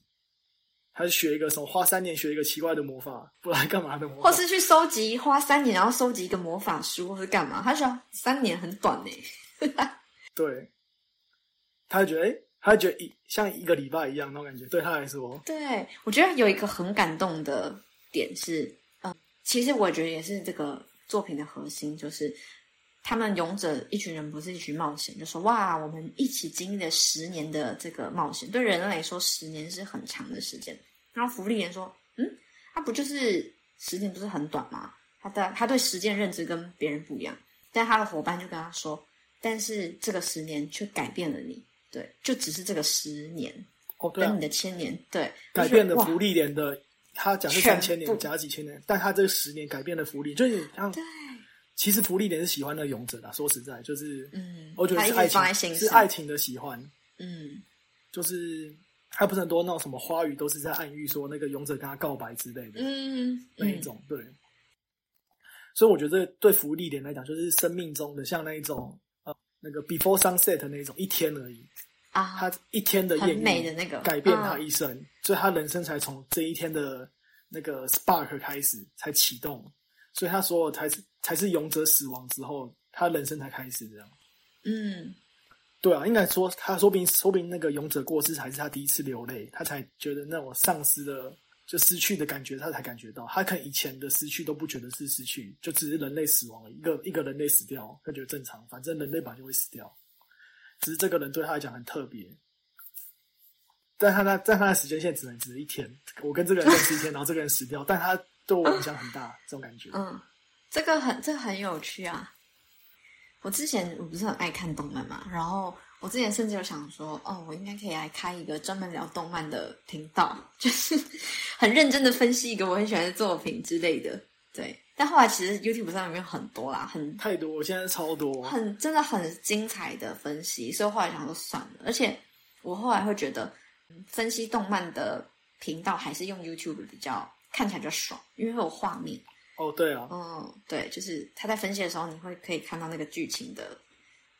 还是学一个什么，花三年学一个奇怪的魔法，不然干嘛的魔法？或是去收集，花三年然后收集一个魔法书，或是干嘛？他说三年很短呢。对，他就觉得，哎、他就觉得一像一个礼拜一样那种感觉，对他来说，对，我觉得有一个很感动的点是，嗯，其实我觉得也是这个作品的核心，就是他们勇者一群人不是一群冒险，就说哇，我们一起经历了十年的这个冒险，对人类来说，十年是很长的时间。然后福利人说，嗯，他不就是时间不是很短吗？他的他对时间认知跟别人不一样，但他的伙伴就跟他说，但是这个十年却改变了你，对，就只是这个十年。哦，对啊跟你，的千年对改变了福利连的，他讲是全三千年部加几千年，但他这十年改变了福利，就是像对，其实福利点是喜欢那个勇者的，说实在，就是嗯，我觉得是爱情，是爱情的喜欢，嗯，就是还不是很多那种什么花语都是在暗喻说那个勇者跟他告白之类的，嗯那一种，对。所以我觉得对福利点来讲，就是生命中的像那一种呃那个 before sunset 的那一种一天而已，啊，他一天的很艳遇美的那个改变他嗯一生，所以他人生才从这一天的那个 spark 开始才启动，所以他所有才是才是勇者死亡之后，他人生才开始这样。嗯，对啊，应该说他说不定说不定那个勇者过世才是他第一次流泪，他才觉得那种丧失的就失去的感觉，他才感觉到。他可能以前的失去都不觉得是失去，就只是人类死亡了，一个一个人类死掉，他觉得正常，反正人类本来就会死掉，只是这个人对他来讲很特别。但他那在他的时间线只能只是一天，我跟这个人认识一天，然后这个人死掉，但他对我影响很大，这种感觉。嗯，这个很这个很有趣啊。我之前我不是很爱看动漫嘛，然后我之前甚至有想说，哦，我应该可以来开一个专门聊动漫的频道，就是 很认真的分析一个我很喜欢的作品之类的。对，但后来其实 YouTube 上面有很多啦，很太多，我现在超多。很真的很精彩的分析，所以后来想说算了。而且我后来会觉得，嗯分析动漫的频道还是用 YouTube 比较看起来比较爽，因为会有画面。哦，对啊，嗯，对，就是他在分析的时候，你会可以看到那个剧情的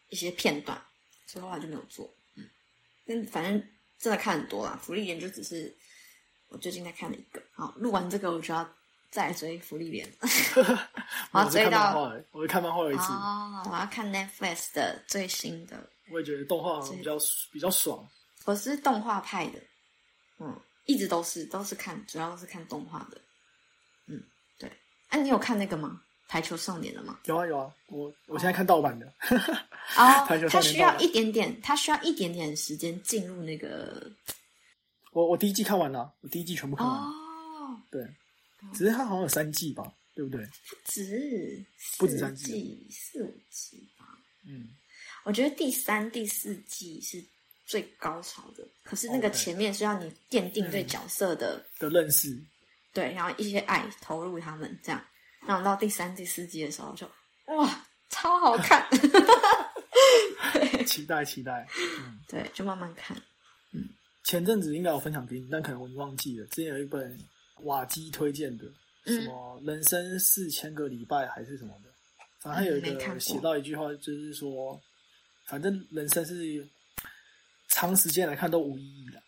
一些片段，所以后来就没有做。嗯，但反正真的看很多啦，福利研就只是我最近在看了一个。好，录完这个我就要再追福利连。我要追到我会看漫画有一次，哦，我要看 Netflix 的最新的，我也觉得动画比较比较爽。我是动画派的，嗯，一直都是都是看，主要都是看动画的，嗯，对。哎、你有看那个吗？排球少年的吗？有啊有啊，我我现在看盗版的，哦排球，少年他需要一点点，他需要一点点时间进入那个我我第一季看完了，我第一季全部看完了，哦，对，只是它好像有三季吧，对不对？不止不止三季季，四五季吧。嗯，我觉得第三、第四季是最高潮的，可是那个前面是要你奠定对嗯。角色的、的认识，对，然后一些爱投入他们这样，然后到第三、第四季的时候就哇，超好看，期待期待。嗯，对，就慢慢看。前阵子应该有分享给你，但可能我忘记了。之前有一本瓦基推荐的，嗯什么人生四千个礼拜还是什么的，反正有一个写到一句话，就是说，反正人生是长时间来看都无意义的，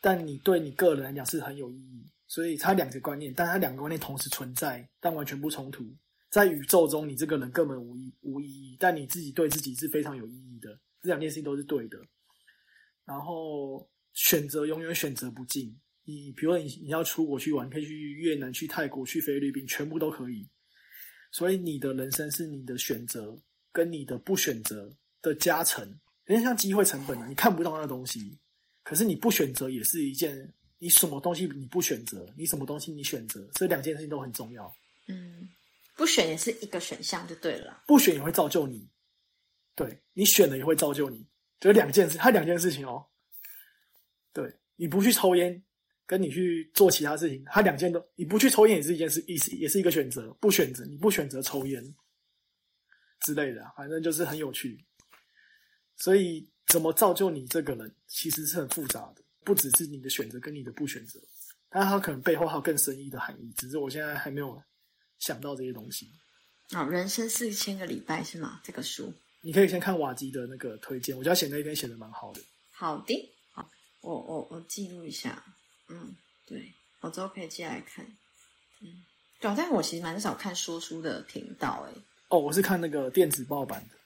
但你对你个人来讲是很有意义。所以它两个观念，但它两个观念同时存在，但完全不冲突。在宇宙中，你这个人根本无意无意义，但你自己对自己是非常有意义的。这两件事情都是对的。然后选择永远选择不尽。你比如说你你要出国去玩，可以去越南、去泰国、去菲律宾，全部都可以。所以你的人生是你的选择跟你的不选择的加成，有点像机会成本啊，你看不到那东西，可是你不选择也是一件，你什么东西你不选择，你什么东西你选择，这两件事情都很重要。嗯，不选也是一个选项就对了。不选也会造就你，对你选了也会造就你，就是两件事，它两件事情哦。对，你不去抽烟，跟你去做其他事情，它两件都，你不去抽烟也是一件事，也是也是一个选择，不选择你不选择抽烟之类的啊，反正就是很有趣。所以怎么造就你这个人，其实是很复杂的，不只是你的选择跟你的不选择，但它可能背后还有更深意的含义，只是我现在还没有想到这些东西。哦，人生四千个礼拜是吗？这个书你可以先看瓦基的那个推荐，我觉得他写那一篇写的蛮好的。好的，好，我我我记录一下。嗯，对，我之后可以接来看。嗯，对啊，但我其实蛮少看说书的频道诶。哦，我是看那个电子报版的，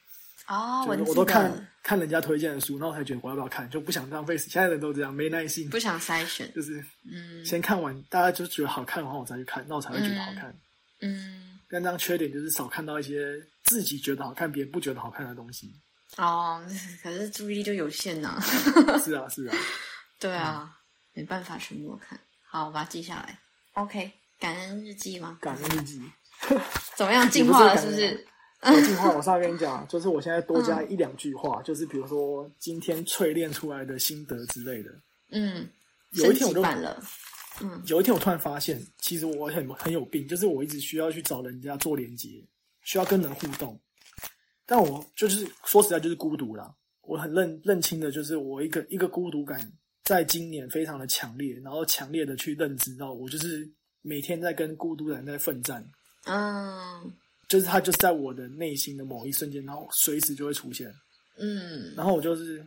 哦，我都看，看人家推荐的书，然后才觉得我要不要看，就不想浪费时。现在人都这样，没耐心不，想筛选。就是嗯先看完，大家就觉得好看的话，我再去看，那我才会觉得好看。嗯，但这样缺点就是少看到一些自己觉得好看，别人不觉得好看的东西。哦，可是注意力就有限呐。是啊，是啊，对啊，没办法全部都看。好，我把它记下来。OK，感恩日记吗？感恩日记。怎么样？进化了是不是？我进化，我上次跟你讲，就是我现在多加一两句话，就是比如说今天淬炼出来的心得之类的。嗯，有一天我就升级版了。嗯有一天我突然发现，其实我很很有病，就是我一直需要去找人家做连接，需要跟人互动，但我就是说实在就是孤独啦。我很认认清的就是我一个一个孤独感，在今年非常的强烈，然后强烈的去认知到，我就是每天在跟孤独的人在奋战，嗯就是他就是在我的内心的某一瞬间，然后随时就会出现，嗯然后我就是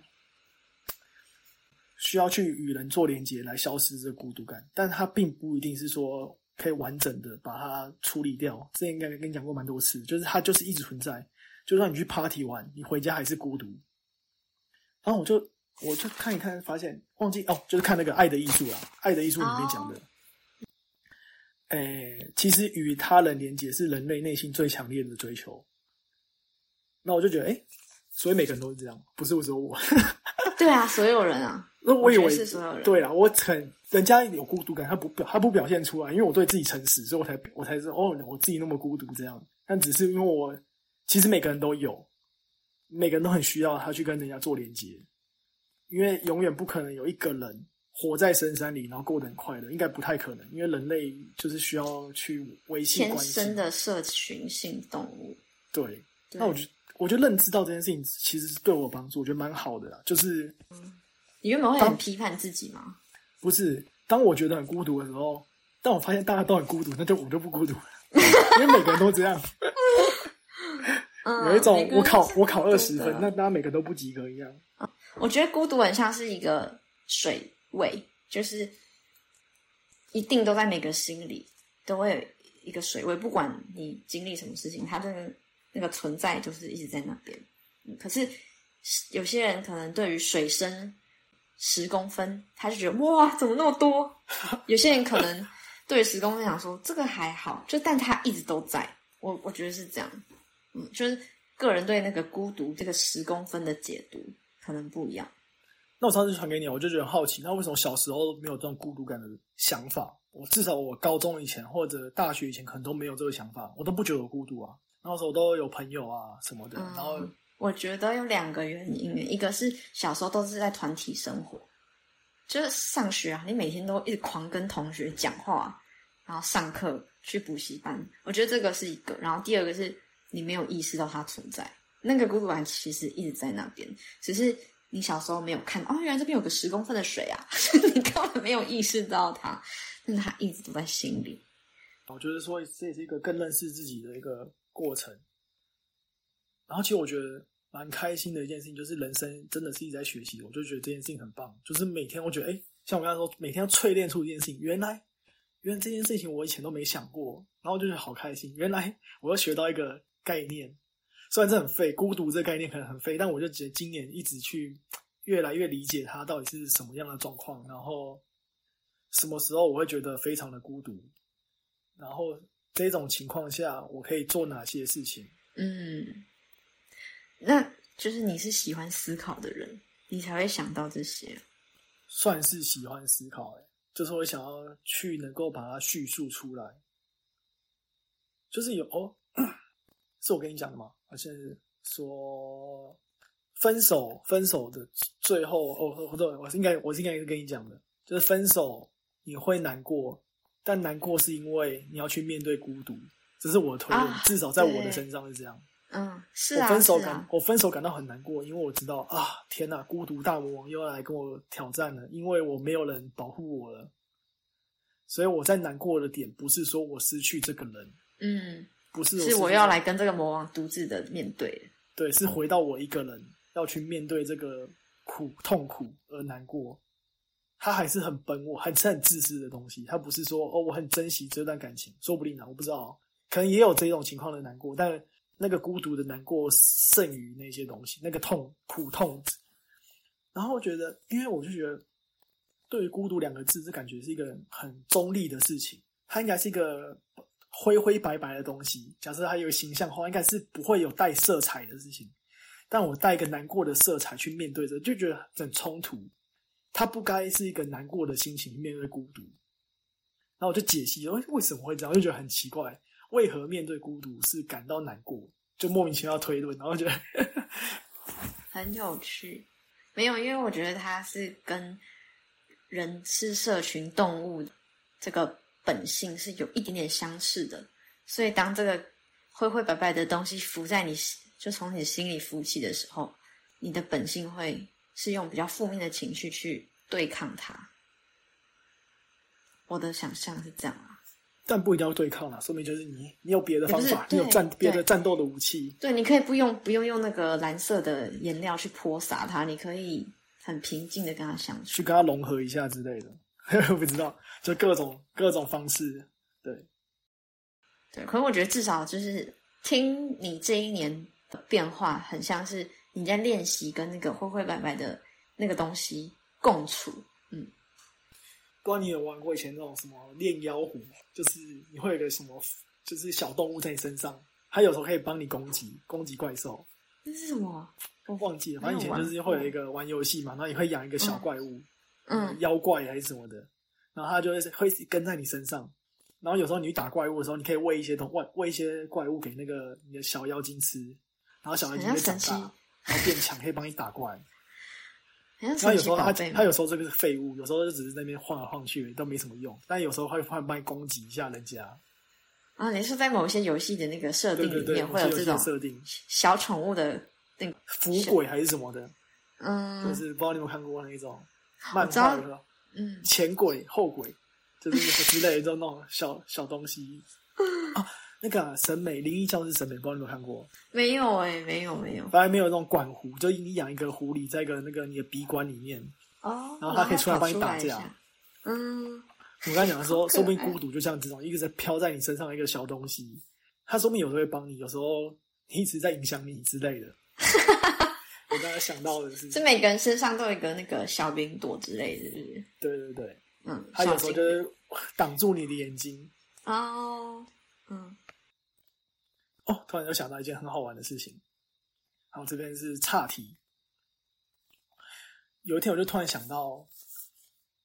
需要去与人做连接来消失这个孤独感，但它并不一定是说可以完整的把它处理掉。之前应该跟你讲过蛮多次，就是它就是一直存在，就算你去 party 玩，你回家还是孤独。然后我就我就看一看，发现忘记哦，就是看那个《爱的艺术》啦，《爱的艺术》里面讲的。诶、其实与他人连接是人类内心最强烈的追求。那我就觉得，哎、所以每个人都是这样，不是只有我。对啊，所有人啊，那我以为我是所有人对啊，我很人家有孤独感，他不表他不表现出来，因为我对自己诚实，所以我才我才知道哦，我自己那么孤独这样。但只是因为我其实每个人都有，每个人都很需要他去跟人家做连接，因为永远不可能有一个人活在深山里，然后过得很快乐，应该不太可能，因为人类就是需要去维系天关系。生的社群性动物。对，对那我就我就认知到这件事情其实是对我有帮助，我觉得蛮好的啦，就是。你原本会很批判自己吗？不是，当我觉得很孤独的时候，但我发现大家都很孤独，那就我就不孤独了，因为每个人都这样。嗯，有一种我考我考二十分，那大家每个都不及格一样。我觉得孤独很像是一个水位，就是一定都在每个心里都会有一个水位，不管你经历什么事情，它这个那个存在就是一直在那边。可是有些人可能对于水深十公分，他就觉得哇，怎么那么多？有些人可能对十公分想说这个还好，就但他一直都在。我我觉得是这样，嗯，就是个人对那个孤独这个十公分的解读可能不一样。那我上次传给你，我就觉得很好奇，那为什么小时候没有这种孤独感的想法？我至少我高中以前或者大学以前可能都没有这个想法，我都不觉得有孤独啊。那时候都有朋友啊什么的。然后我觉得有两个原因，一个是小时候都是在团体生活，就是上学啊，你每天都一直狂跟同学讲话，然后上课去补习班，我觉得这个是一个。然后第二个是你没有意识到它存在，那个孤独感其实一直在那边，只是。你小时候没有看哦，原来这边有个十公分的水啊！你根本没有意识到它，但它一直都在心里。我觉得说这也是一个更认识自己的一个过程。然后，其实我觉得蛮开心的一件事情，就是人生真的是一直在学习。我就觉得这件事情很棒，就是每天我觉得，哎，像我刚才说，每天要淬炼出一件事情，原来，原来这件事情我以前都没想过，然后就是好开心。原来我要学到一个概念。虽然这很废，孤独这个概念可能很废，但我就觉得今年一直去越来越理解它到底是什么样的状况，然后什么时候我会觉得非常的孤独，然后这种情况下我可以做哪些事情？嗯，那就是你是喜欢思考的人，你才会想到这些。算是喜欢思考，哎，就是我想要去能够把它叙述出来，就是有哦。是我跟你讲的吗？好像是说分手，分手的最后哦，不对，我是应该，我是应该是跟你讲的，就是分手你会难过，但难过是因为你要去面对孤独，这是我的推论，至少在我的身上是这样。嗯，是啊，我分手感，我分手感到很难过，因为我知道啊，天哪，孤独大魔王又要来跟我挑战了，因为我没有人保护我了，所以我在难过的点不是说我失去这个人，嗯。不是，是我要来跟这个魔王独自的面对。对，是回到我一个人要去面对这个苦、痛苦而难过。他还是很本我，很是很自私的东西。他不是说哦，我很珍惜这段感情，说不定呢，我不知道，可能也有这种情况的难过。但那个孤独的难过胜于那些东西，那个痛苦痛。然后我觉得，因为我就觉得，对于孤独两个字，这感觉是一个很中立的事情。它应该是一个。灰灰白白的东西，假设它有形象化，应该是不会有带色彩的事情。但我带一个难过的色彩去面对着，就觉得很冲突。它不该是一个难过的心情面对孤独。然后我就解析，为为什么会这样？就觉得很奇怪，为何面对孤独是感到难过？就莫名其妙推论，然后觉得 很有趣。没有，因为我觉得它是跟人是社群动物这个。本性是有一点点相似的，所以当这个灰灰白白的东西浮在你，就从你心里浮起的时候，你的本性会是用比较负面的情绪去对抗它。我的想象是这样啊，但不一定要对抗啊，说明就是你，你有别的方法，你有战别的战斗的武器。对，你可以不用不用用那个蓝色的颜料去泼洒它，你可以很平静的跟他相处，去跟他融合一下之类的。不知道，就各种各种方式，对，对。可是我觉得至少就是听你这一年的变化，很像是你在练习跟那个灰灰白白的那个东西共处。嗯，不知道你有玩过以前那种什么炼妖壶，就是你会有个什么，就是小动物在你身上，它有时候可以帮你攻击攻击怪兽。这是什么？我忘记了。反正以前就是会有一个玩游戏嘛，然后你会养一个小怪物。嗯，妖怪还是什么的，然后它就会会跟在你身上，然后有时候你去打怪物的时候，你可以喂一些东喂喂一些怪物给那个你的小妖精吃，然后小妖精会长大，然后变强，可以帮你打怪。然后有时候它它有时候这个是废物，有时候就只是在那边晃来晃去都没什么用，但有时候会会帮你攻击一下人家。啊，你是在某些游戏的那个设定里面会有这种设定小宠物的那个福鬼还是什么的？嗯，就是不知道你有没有看过那一种。漫画的，嗯，前轨后轨，就是之类的这种那种小小东西啊。那个审美灵异教室审美，不知道你有没有看过？没有哎，没有没有。反正没有那种管狐，就你养一个狐狸在一个那个你的鼻管里面哦，然后它可以出来帮你打架。嗯，我刚才讲说，说不定孤独就像这种一直在飘在你身上的一个小东西，它说不定有时候会帮你，有时候一直在影响你之类的。我刚才想到的是，是每个人身上都有一个那个小云朵之类的，是不是？对对对，嗯，它有时候小就是挡住你的眼睛。哦，嗯，哦，突然又想到一件很好玩的事情。好，这边是岔题。有一天我就突然想到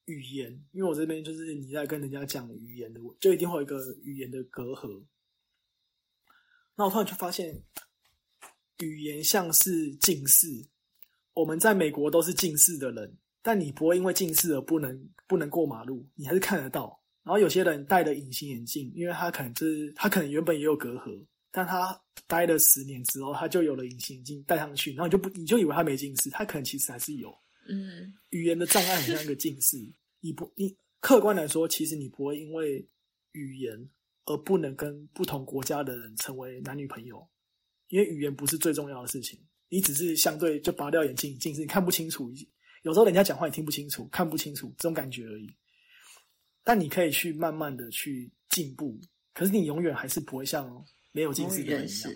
语言，因为我这边就是你在跟人家讲语言的，就一定会有一个语言的隔阂。那我突然就发现，语言像是近视。我们在美国都是近视的人，但你不会因为近视而不能不能过马路，你还是看得到。然后有些人戴的隐形眼镜，因为他可能就是他可能原本也有隔阂，但他待了十年之后，他就有了隐形眼镜戴上去，然后你就不你就以为他没近视，他可能其实还是有。嗯，语言的障碍很像一个近视，你不你客观来说，其实你不会因为语言而不能跟不同国家的人成为男女朋友，因为语言不是最重要的事情，你只是相对就拔掉眼镜，近视你看不清楚，有时候人家讲话你听不清楚，看不清楚这种感觉而已。但你可以去慢慢的去进步，可是你永远还是不会像没有近视的人一样。，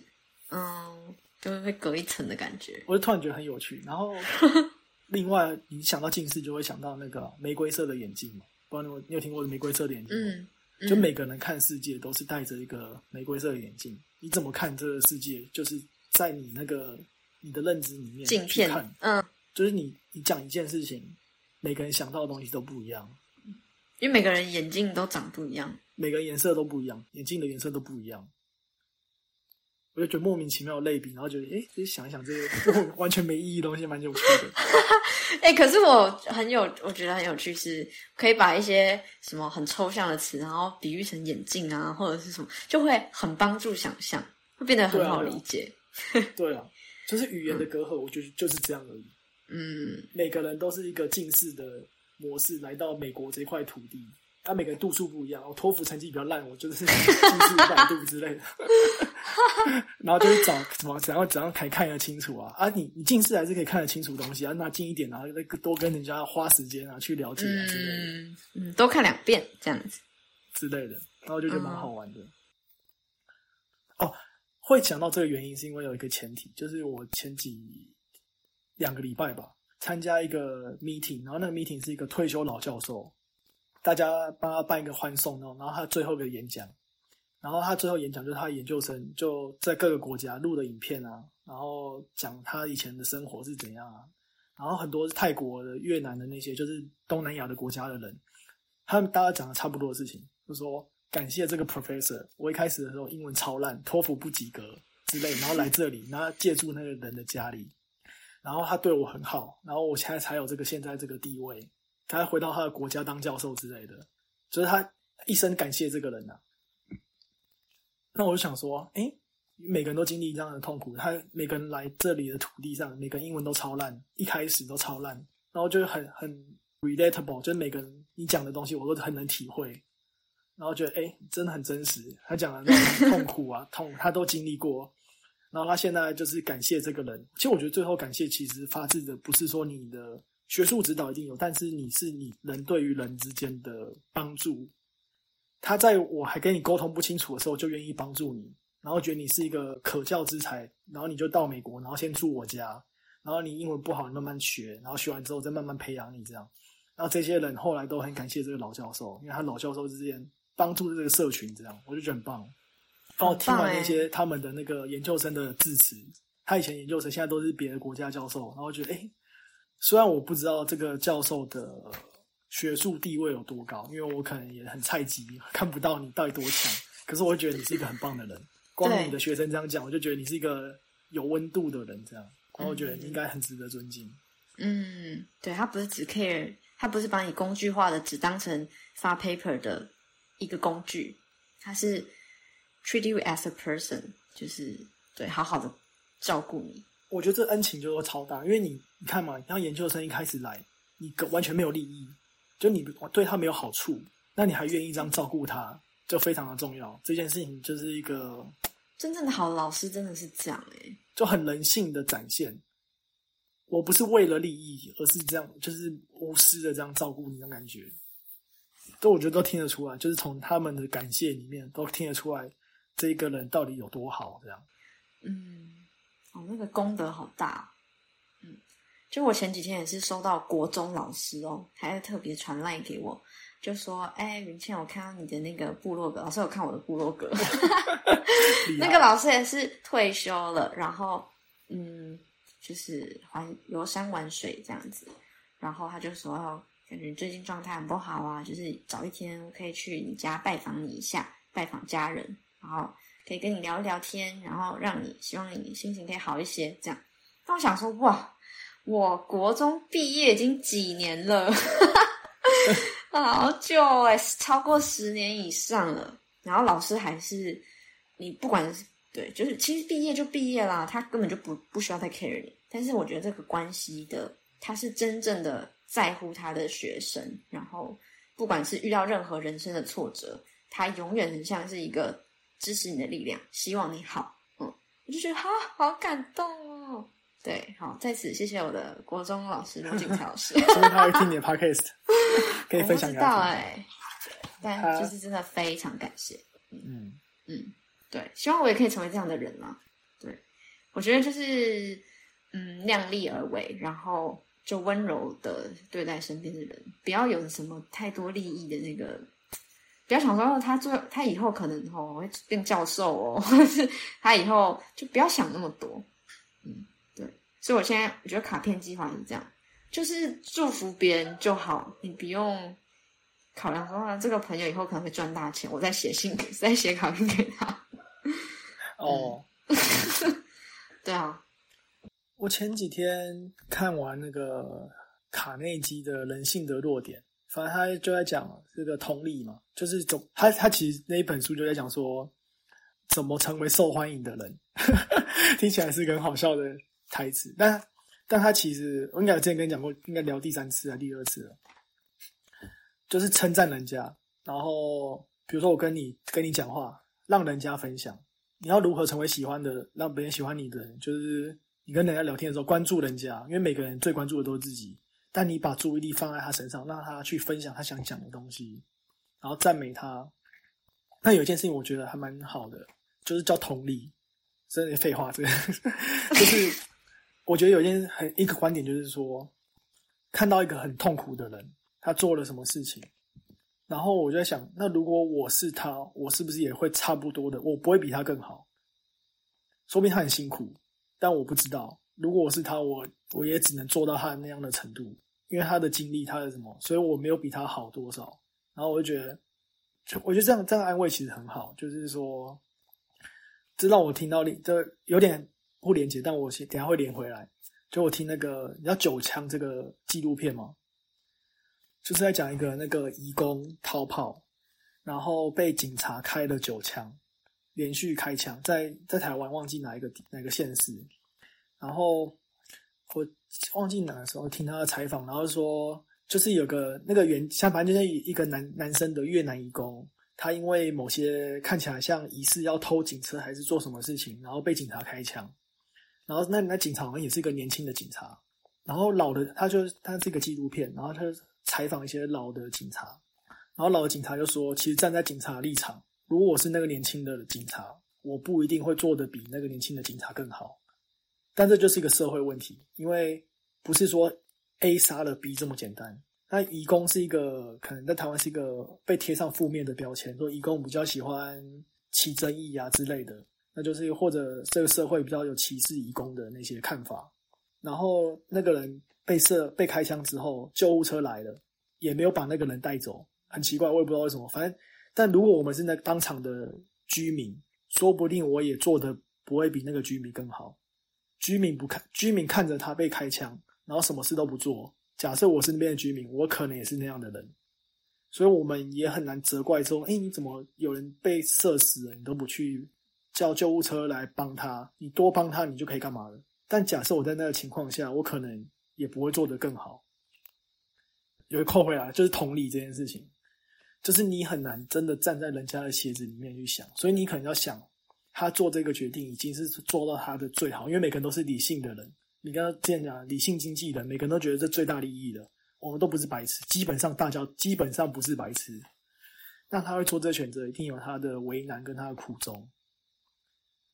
嗯，就是被隔一层的感觉。我就突然觉得很有趣。然后 另外，你想到近视，就会想到那个玫瑰色的眼镜嘛？不知道你有你有听过玫瑰色的眼镜吗？嗯，就嗯每个人看世界都是戴着一个玫瑰色的眼镜，你怎么看这个世界，就是在你那个你的认知里面镜片去看，，嗯，就是你你讲一件事情，每个人想到的东西都不一样，因为每个人眼镜都长不一样。每个颜色都不一样，眼镜的颜色都不一样。我就觉得莫名其妙的类比，然后觉得，哎，自己想一想这个 完全没意义的东西，蛮有趣的。哎、可是我很有，我觉得很有趣是，可以把一些什么很抽象的词，然后比喻成眼镜啊，或者是什么，就会很帮助想象，会变得很好理解。对啊，就是语言的隔阂，我觉得就是这样而已。嗯，每个人都是一个近视的模式来到美国这块土地，他、每个人度数不一样。我托福成绩比较烂，我就是近视五百度之类的，然后就是找怎么怎样怎样才看得清楚啊啊！你你近视还是可以看得清楚东西啊，那近一点啊，那个多跟人家花时间啊去了解啊之类的、嗯嗯，多看两遍这样子。之类的，然后就觉得蛮好玩的。哦，会想到这个原因是因为有一个前提，就是我前几两个礼拜吧，参加一个 meeting，然后那个 meeting 是一个退休老教授，大家帮他办一个欢送哦，然后他最后一个演讲，然后他最后演讲就是他研究生就在各个国家录的影片啊，然后讲他以前的生活是怎样啊，然后很多是泰国的、越南的那些，就是东南亚的国家的人，他们大家讲的差不多的事情，就说感谢这个 professor，我一开始的时候英文超烂，托福不及格之类，然后来这里，然后借住那个人的家里，然后他对我很好，然后我现在才有这个现在这个地位，他回到他的国家当教授之类的，就是他一生感谢这个人呐、啊。那我就想说，诶，每个人都经历这样的痛苦，他每个人来这里的土地上，每个英文都超烂，一开始都超烂，然后就很很 relatable，就是每个人你讲的东西我都很能体会，然后觉得诶，真的很真实，他讲的那种痛苦啊痛，他都经历过，然后他现在就是感谢这个人。其实我觉得最后感谢其实发自的不是说你的学术指导一定有，但是你是你人对于人之间的帮助。他在我还跟你沟通不清楚的时候就愿意帮助你，然后觉得你是一个可教之才，然后你就到美国，然后先住我家，然后你英文不好，你慢慢学，然后学完之后再慢慢培养你这样。然后这些人后来都很感谢这个老教授，因为他老教授之间帮助这个社群，这样我就觉得很棒。然后听完那些他们的那个研究生的致辞，他以前研究生现在都是别的国家教授，然后觉得哎，虽然我不知道这个教授的学术地位有多高，因为我可能也很菜鸡，看不到你到底多强，可是我会觉得你是一个很棒的人。光你的学生这样讲，我就觉得你是一个有温度的人，这样，然后我觉得应该很值得尊敬。嗯，对他不是只 care，他不是把你工具化的只当成发 paper 的一个工具，他是 treat you as a person，就是对好好的照顾你。我觉得这恩情就超大，因为你你看嘛，像研究生一开始来，你完全没有利益，就你对他没有好处，那你还愿意这样照顾他，就非常的重要。这件事情就是一个真正的好老师真的是这样诶、就很人性的展现。我不是为了利益，而是这样，就是无私的这样照顾你的感觉。都我觉得都听得出来，就是从他们的感谢里面都听得出来，这一个人到底有多好，这样。嗯，哦，那个功德好大。嗯，就我前几天也是收到国中老师哦，还特别传赖给我，就说：“哎，云倩，我看到你的那个部落格，老师有看我的部落格。那个老师也是退休了，然后嗯，就是玩游山玩水这样子，然后他就说：‘哦，感觉最近状态很不好啊，就是找一天可以去你家拜访你一下，拜访家人，然后。’”可以跟你聊一聊天，然后让你希望你心情可以好一些，这样。那我想说，哇，我国中毕业已经几年了，好久哎，超过十年以上了。然后老师还是你，不管对，就是其实毕业就毕业啦，他根本就不不需要再 care 你。但是我觉得这个关系的，他是真正的在乎他的学生，然后不管是遇到任何人生的挫折，他永远很像是一个。支持你的力量，希望你好，嗯，我就觉得哈，好感动哦。对，好，在此谢谢我的国中老师罗景超老师，所以他会听你的 podcast，可以分享给他。哎，但就是真的非常感谢。嗯嗯，对，希望我也可以成为这样的人啦。对，我觉得就是嗯，量力而为，然后就温柔的对待身边的人，不要有什么太多利益的那个。不要想说他做他以后可能哦会变教授哦，或者是他以后就不要想那么多，嗯，对，所以我现在我觉得卡片计划是这样，就是祝福别人就好，你不用考量说这个朋友以后可能会赚大钱，我再写信给再写卡片给他。哦，对啊，我前几天看完那个卡内基的人性的弱点。反正他就在讲这个同理嘛，就是怎他他其实那一本书就在讲说怎么成为受欢迎的人，听起来是个很好笑的台词，但但他其实我应该之前跟你讲过，应该聊第三次还第二次了，就是称赞人家，然后比如说我跟你跟你讲话，让人家分享，你要如何成为喜欢的，让别人喜欢你的人，就是你跟人家聊天的时候关注人家，因为每个人最关注的都是自己。但你把注意力放在他身上，让他去分享他想讲的东西，然后赞美他。那有一件事情我觉得还蛮好的，就是叫同理。真的废话，这个就是我觉得有一件很一个观点，就是说看到一个很痛苦的人，他做了什么事情，然后我就在想，那如果我是他，我是不是也会差不多的？我不会比他更好，说明他很辛苦，但我不知道。如果我是他，我我也只能做到他那样的程度，因为他的经历，他的什么，所以我没有比他好多少。然后我就觉得，就我觉得这样这样安慰其实很好，就是说，这让我听到这有点不连接，但我先等下会连回来。就我听那个你知道九枪这个纪录片吗？就是在讲一个那个义工逃跑，然后被警察开了九枪，连续开枪，在在台湾忘记哪一个哪个县市。然后我忘记哪个时候听他的采访，然后说就是有个那个原，像反正就是一个男男生的越南义工，他因为某些看起来像疑似要偷警车还是做什么事情，然后被警察开枪，然后那那警察好像也是一个年轻的警察，然后老的他就他是一个纪录片，然后他采访一些老的警察，然后老的警察就说，其实站在警察立场，如果我是那个年轻的警察，我不一定会做的比那个年轻的警察更好。但这就是一个社会问题，因为不是说 A 杀了 B 这么简单。那移工是一个可能在台湾是一个被贴上负面的标签，说移工比较喜欢起争议啊之类的，那就是或者这个社会比较有歧视移工的那些看法。然后那个人被射被开枪之后，救护车来了，也没有把那个人带走，很奇怪，我也不知道为什么。反正，但如果我们是那当场的居民，说不定我也做的不会比那个居民更好。居民不看，居民看着他被开枪，然后什么事都不做。假设我是那边的居民，我可能也是那样的人，所以我们也很难责怪说：“哎，你怎么有人被射死了，你都不去叫救护车来帮他？你多帮他，你就可以干嘛了？”但假设我在那个情况下，我可能也不会做得更好。有一扣回来，就是同理这件事情，就是你很难真的站在人家的鞋子里面去想，所以你可能要想。他做这个决定已经是做到他的最好，因为每个人都是理性的人。你刚刚这样讲，理性经济人，每个人都觉得这最大利益的，我们都不是白痴，基本上大家基本上不是白痴。那他会做这个选择，一定有他的为难跟他的苦衷。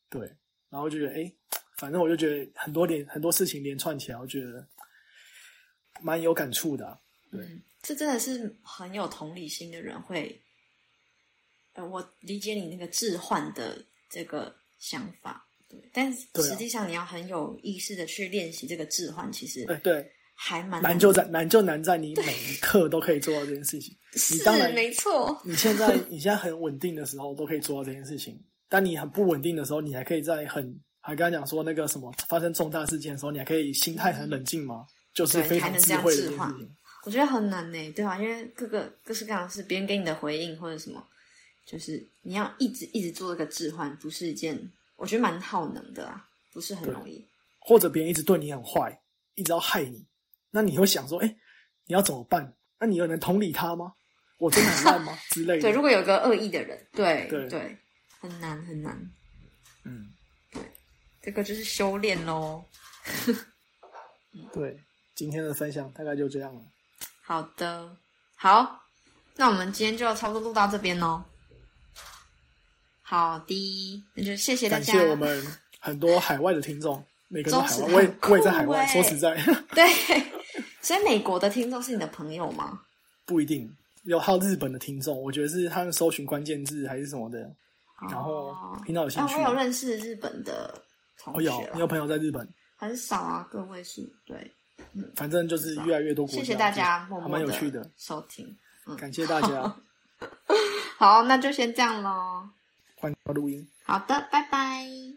对，然后就觉得，哎，反正我就觉得很多连很多事情连串起来，我觉得蛮有感触的。对，这真的是很有同理心的人会，呃，我理解你那个置换的这个想法。对，但实际上你要很有意识的去练习这个置换，其实对对。还蛮难，就在难就难在你每一刻都可以做到这件事情。你当然没错。你现在你现在很稳定的时候都可以做到这件事情，但你很不稳定的时候，你还可以在很还刚刚讲说那个什么发生重大事件的时候，你还可以心态很冷静吗？就是非常智慧的事情。我觉得很难呢，对吧？因为各个各式各样的事，别人给你的回应或者什么，就是你要一直一直做这个置换，不是一件我觉得蛮耗能的啊，不是很容易。或者别人一直对你很坏，一直要害你。那你会想说，哎，你要怎么办？那你又能同理他吗？我真的很烂吗？之类的。对，如果有个恶意的人，对对对，很难很难。嗯，对，这个就是修炼喽。对，今天的分享大概就这样了。好的，好，那我们今天就差不多录到这边喽。好的，那就谢谢大家。感谢我们很多海外的听众，每个都海外，我也我也在海外。说实在，对。所以美国的听众是你的朋友吗？不一定，有还有日本的听众，我觉得是他们搜寻关键字还是什么的，然后听到有兴趣。我有认识日本的同学，有你有朋友在日本？很少啊，个位数。对，反正就是越来越多。谢谢大家，还蛮有趣的收听，感谢大家。好，那就先这样喽。好的，拜拜。